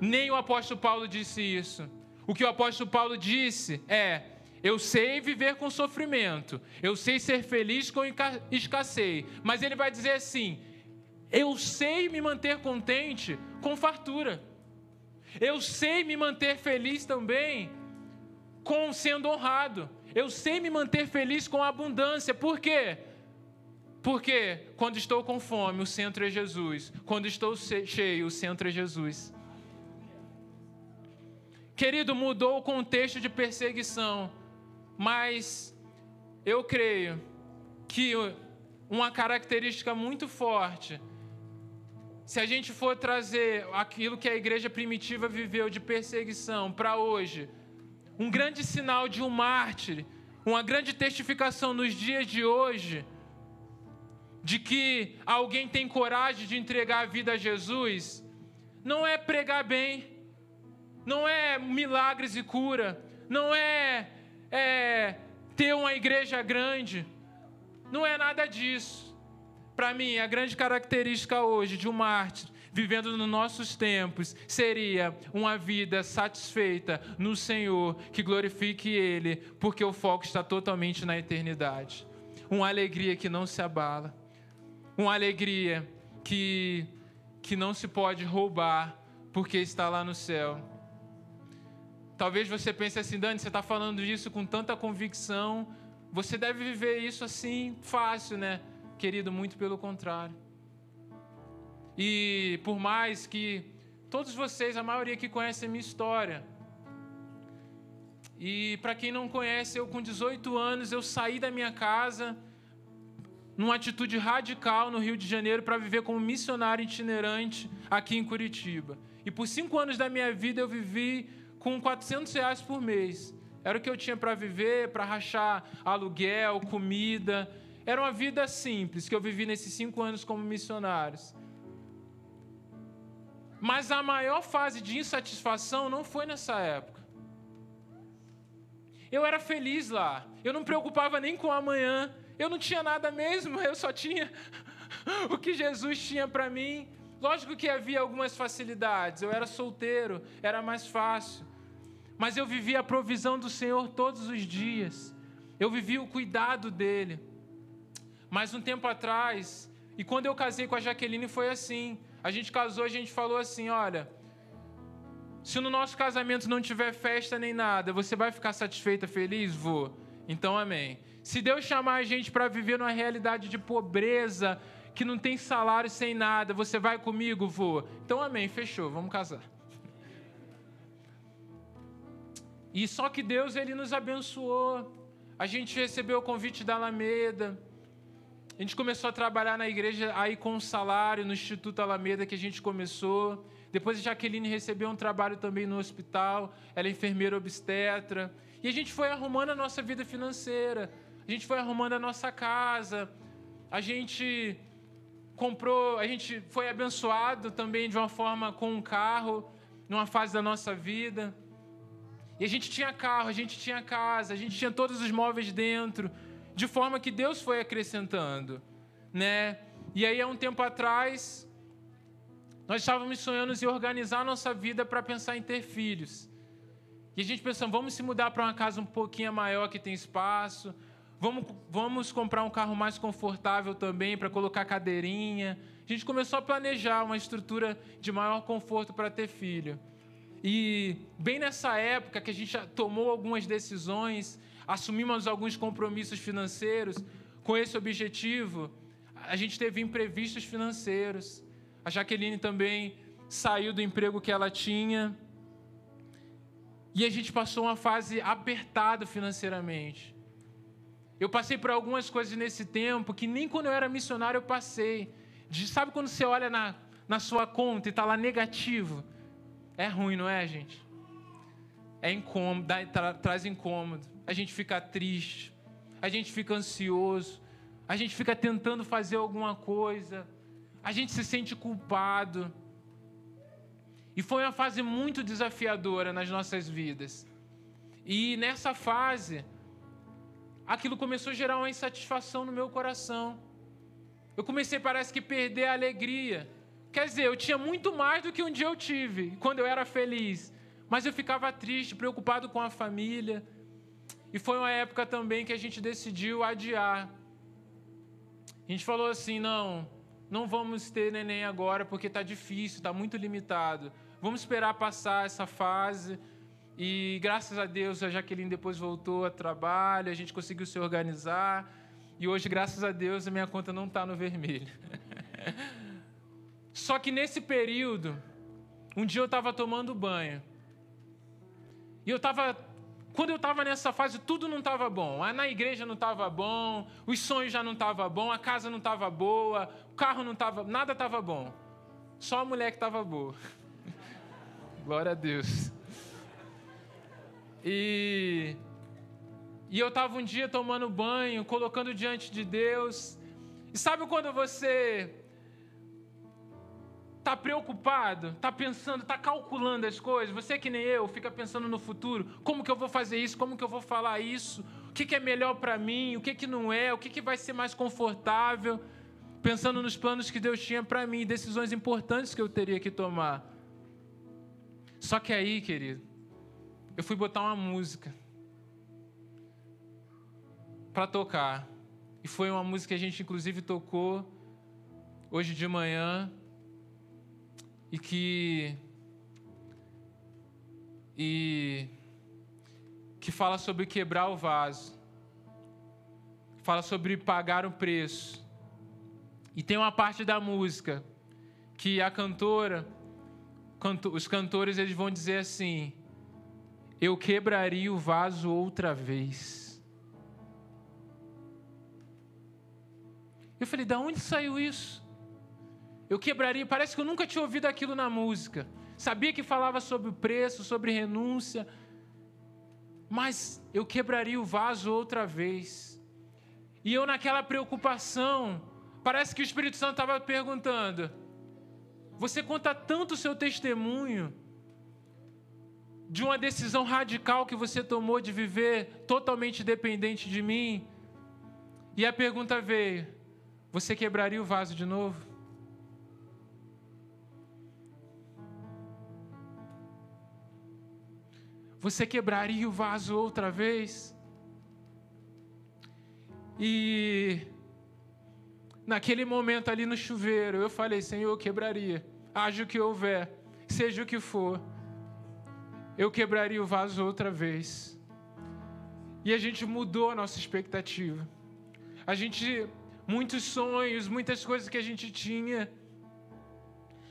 nem o apóstolo Paulo disse isso. O que o apóstolo Paulo disse é: eu sei viver com sofrimento, eu sei ser feliz com escassez, mas ele vai dizer assim: eu sei me manter contente com fartura. Eu sei me manter feliz também com sendo honrado. Eu sei me manter feliz com abundância. Por quê? Porque quando estou com fome, o centro é Jesus. Quando estou cheio, o centro é Jesus. Querido, mudou o contexto de perseguição, mas eu creio que uma característica muito forte se a gente for trazer aquilo que a igreja primitiva viveu de perseguição para hoje, um grande sinal de um mártir, uma grande testificação nos dias de hoje, de que alguém tem coragem de entregar a vida a Jesus, não é pregar bem, não é milagres e cura, não é, é ter uma igreja grande, não é nada disso. Para mim, a grande característica hoje de um mártir vivendo nos nossos tempos seria uma vida satisfeita no Senhor, que glorifique Ele, porque o foco está totalmente na eternidade. Uma alegria que não se abala, uma alegria que, que não se pode roubar, porque está lá no céu. Talvez você pense assim, Dani, você está falando isso com tanta convicção, você deve viver isso assim fácil, né? Querido, muito pelo contrário. E por mais que todos vocês, a maioria que conhece a minha história, e para quem não conhece, eu com 18 anos eu saí da minha casa numa atitude radical no Rio de Janeiro para viver como missionário itinerante aqui em Curitiba. E por cinco anos da minha vida eu vivi com 400 reais por mês. Era o que eu tinha para viver, para rachar aluguel, comida. Era uma vida simples que eu vivi nesses cinco anos como missionários. Mas a maior fase de insatisfação não foi nessa época. Eu era feliz lá. Eu não me preocupava nem com amanhã. Eu não tinha nada mesmo. Eu só tinha o que Jesus tinha para mim. Lógico que havia algumas facilidades. Eu era solteiro, era mais fácil. Mas eu vivia a provisão do Senhor todos os dias. Eu vivia o cuidado dele. Mas um tempo atrás, e quando eu casei com a Jaqueline foi assim. A gente casou, a gente falou assim: olha, Se no nosso casamento não tiver festa nem nada, você vai ficar satisfeita, feliz? Vou. Então, amém. Se Deus chamar a gente para viver numa realidade de pobreza, que não tem salário sem nada, você vai comigo? Vou. Então, amém. Fechou. Vamos casar. E só que Deus ele nos abençoou. A gente recebeu o convite da Alameda. A gente começou a trabalhar na igreja aí com um salário no Instituto Alameda que a gente começou. Depois a Jaqueline recebeu um trabalho também no hospital. Ela é enfermeira obstetra. E a gente foi arrumando a nossa vida financeira. A gente foi arrumando a nossa casa. A gente comprou, a gente foi abençoado também de uma forma com um carro, numa fase da nossa vida. E a gente tinha carro, a gente tinha casa, a gente tinha todos os móveis dentro, de forma que Deus foi acrescentando, né? E aí há um tempo atrás, nós estávamos sonhando em organizar a nossa vida para pensar em ter filhos. E a gente pensou, vamos se mudar para uma casa um pouquinho maior que tem espaço, vamos, vamos comprar um carro mais confortável também para colocar cadeirinha. A gente começou a planejar uma estrutura de maior conforto para ter filho. E bem nessa época que a gente tomou algumas decisões, assumimos alguns compromissos financeiros com esse objetivo, a gente teve imprevistos financeiros. A Jaqueline também saiu do emprego que ela tinha. E a gente passou uma fase apertada financeiramente. Eu passei por algumas coisas nesse tempo que nem quando eu era missionário eu passei. De, sabe quando você olha na, na sua conta e está lá negativo? É ruim, não é, gente? É incômodo, dá, tra, traz incômodo. A gente fica triste, a gente fica ansioso, a gente fica tentando fazer alguma coisa, a gente se sente culpado. E foi uma fase muito desafiadora nas nossas vidas. E nessa fase, aquilo começou a gerar uma insatisfação no meu coração. Eu comecei, parece que, perder a alegria. Quer dizer, eu tinha muito mais do que um dia eu tive, quando eu era feliz. Mas eu ficava triste, preocupado com a família. E foi uma época também que a gente decidiu adiar. A gente falou assim: não, não vamos ter neném agora porque está difícil, está muito limitado. Vamos esperar passar essa fase. E graças a Deus a Jaqueline depois voltou a trabalho, a gente conseguiu se organizar. E hoje, graças a Deus, a minha conta não está no vermelho. Só que nesse período, um dia eu estava tomando banho. E eu estava. Quando eu estava nessa fase, tudo não estava bom. Na igreja não estava bom, os sonhos já não estavam bom, a casa não estava boa, o carro não estava. Nada estava bom. Só a mulher que estava boa. Glória a Deus. E, e eu estava um dia tomando banho, colocando diante de Deus. E sabe quando você Está preocupado? Está pensando, está calculando as coisas? Você que nem eu, fica pensando no futuro. Como que eu vou fazer isso? Como que eu vou falar isso? O que, que é melhor para mim? O que, que não é? O que, que vai ser mais confortável? Pensando nos planos que Deus tinha para mim, decisões importantes que eu teria que tomar. Só que aí, querido, eu fui botar uma música para tocar. E foi uma música que a gente inclusive tocou hoje de manhã e que e que fala sobre quebrar o vaso. Fala sobre pagar o preço. E tem uma parte da música que a cantora, os cantores eles vão dizer assim: Eu quebraria o vaso outra vez. Eu falei: Da onde saiu isso? eu quebraria. Parece que eu nunca tinha ouvido aquilo na música. Sabia que falava sobre o preço, sobre renúncia, mas eu quebraria o vaso outra vez. E eu, naquela preocupação, parece que o Espírito Santo estava perguntando: Você conta tanto o seu testemunho de uma decisão radical que você tomou de viver totalmente dependente de mim? E a pergunta veio: Você quebraria o vaso de novo? você quebraria o vaso outra vez? E naquele momento ali no chuveiro, eu falei: Senhor, eu quebraria, haja o que houver, seja o que for. Eu quebraria o vaso outra vez. E a gente mudou a nossa expectativa. A gente, muitos sonhos, muitas coisas que a gente tinha,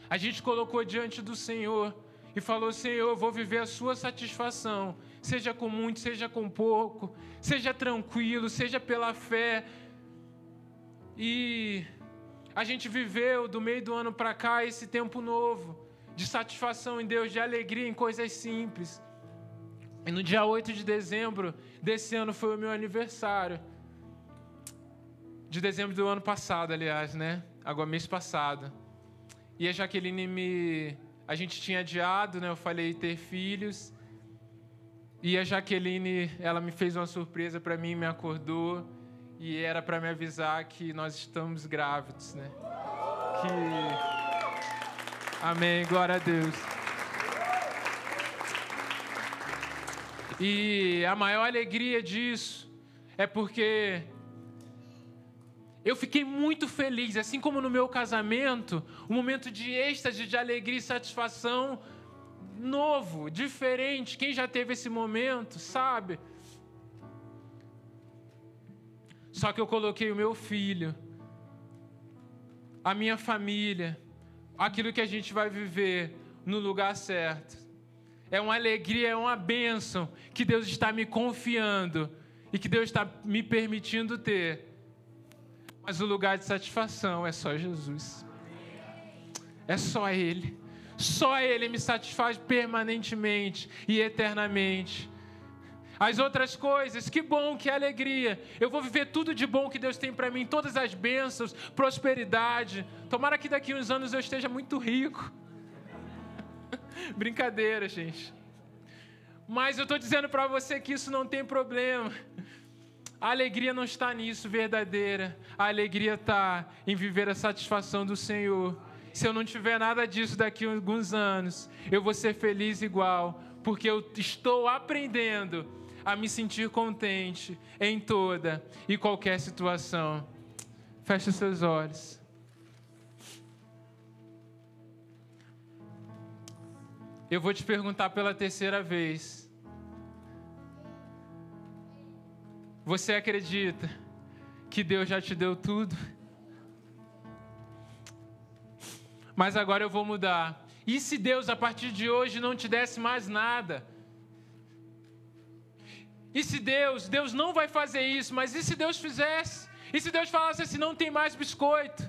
a gente colocou diante do Senhor e falou: Senhor, eu vou viver a Sua satisfação, seja com muito, seja com pouco, seja tranquilo, seja pela fé. E a gente viveu do meio do ano para cá esse tempo novo de satisfação em Deus, de alegria em coisas simples. E no dia 8 de dezembro desse ano foi o meu aniversário. De dezembro do ano passado, aliás, né? Agora, mês passado. E a Jaqueline me. A gente tinha adiado, né? Eu falei ter filhos. E a Jaqueline, ela me fez uma surpresa para mim, me acordou. E era para me avisar que nós estamos grávidos, né? Que. Amém, glória a Deus. E a maior alegria disso é porque eu fiquei muito feliz, assim como no meu casamento, um momento de êxtase, de alegria e satisfação novo, diferente. Quem já teve esse momento, sabe? Só que eu coloquei o meu filho, a minha família, aquilo que a gente vai viver no lugar certo. É uma alegria, é uma bênção que Deus está me confiando e que Deus está me permitindo ter. Mas o lugar de satisfação é só Jesus. É só Ele. Só Ele me satisfaz permanentemente e eternamente. As outras coisas, que bom, que alegria. Eu vou viver tudo de bom que Deus tem para mim, todas as bênçãos, prosperidade. Tomara que daqui uns anos eu esteja muito rico. Brincadeira, gente. Mas eu estou dizendo para você que isso não tem problema. A alegria não está nisso verdadeira. A alegria está em viver a satisfação do Senhor. Se eu não tiver nada disso daqui a alguns anos, eu vou ser feliz igual, porque eu estou aprendendo a me sentir contente em toda e qualquer situação. Feche os seus olhos. Eu vou te perguntar pela terceira vez. Você acredita que Deus já te deu tudo? Mas agora eu vou mudar. E se Deus a partir de hoje não te desse mais nada? E se Deus, Deus não vai fazer isso, mas e se Deus fizesse? E se Deus falasse assim, não tem mais biscoito?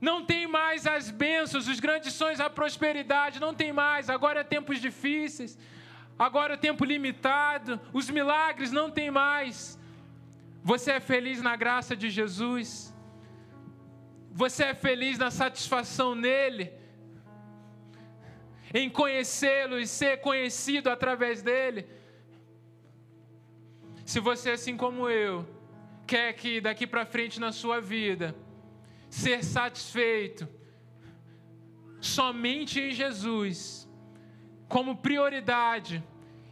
Não tem mais as bênçãos, os grandes sonhos, a prosperidade, não tem mais. Agora é tempos difíceis, agora é tempo limitado, os milagres não tem mais. Você é feliz na graça de Jesus? Você é feliz na satisfação nele? Em conhecê-lo e ser conhecido através dele? Se você, assim como eu, quer que daqui para frente na sua vida, ser satisfeito somente em Jesus, como prioridade,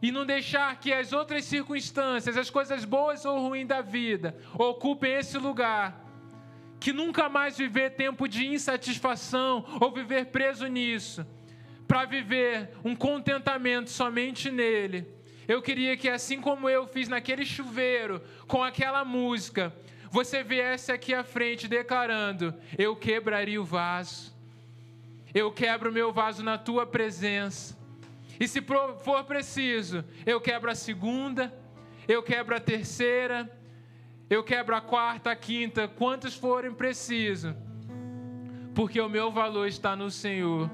e não deixar que as outras circunstâncias, as coisas boas ou ruins da vida, ocupem esse lugar. Que nunca mais viver tempo de insatisfação ou viver preso nisso, para viver um contentamento somente nele. Eu queria que, assim como eu fiz naquele chuveiro, com aquela música, você viesse aqui à frente declarando: Eu quebraria o vaso, eu quebro o meu vaso na tua presença. E se for preciso, eu quebro a segunda, eu quebro a terceira, eu quebro a quarta, a quinta, quantos forem preciso, porque o meu valor está no Senhor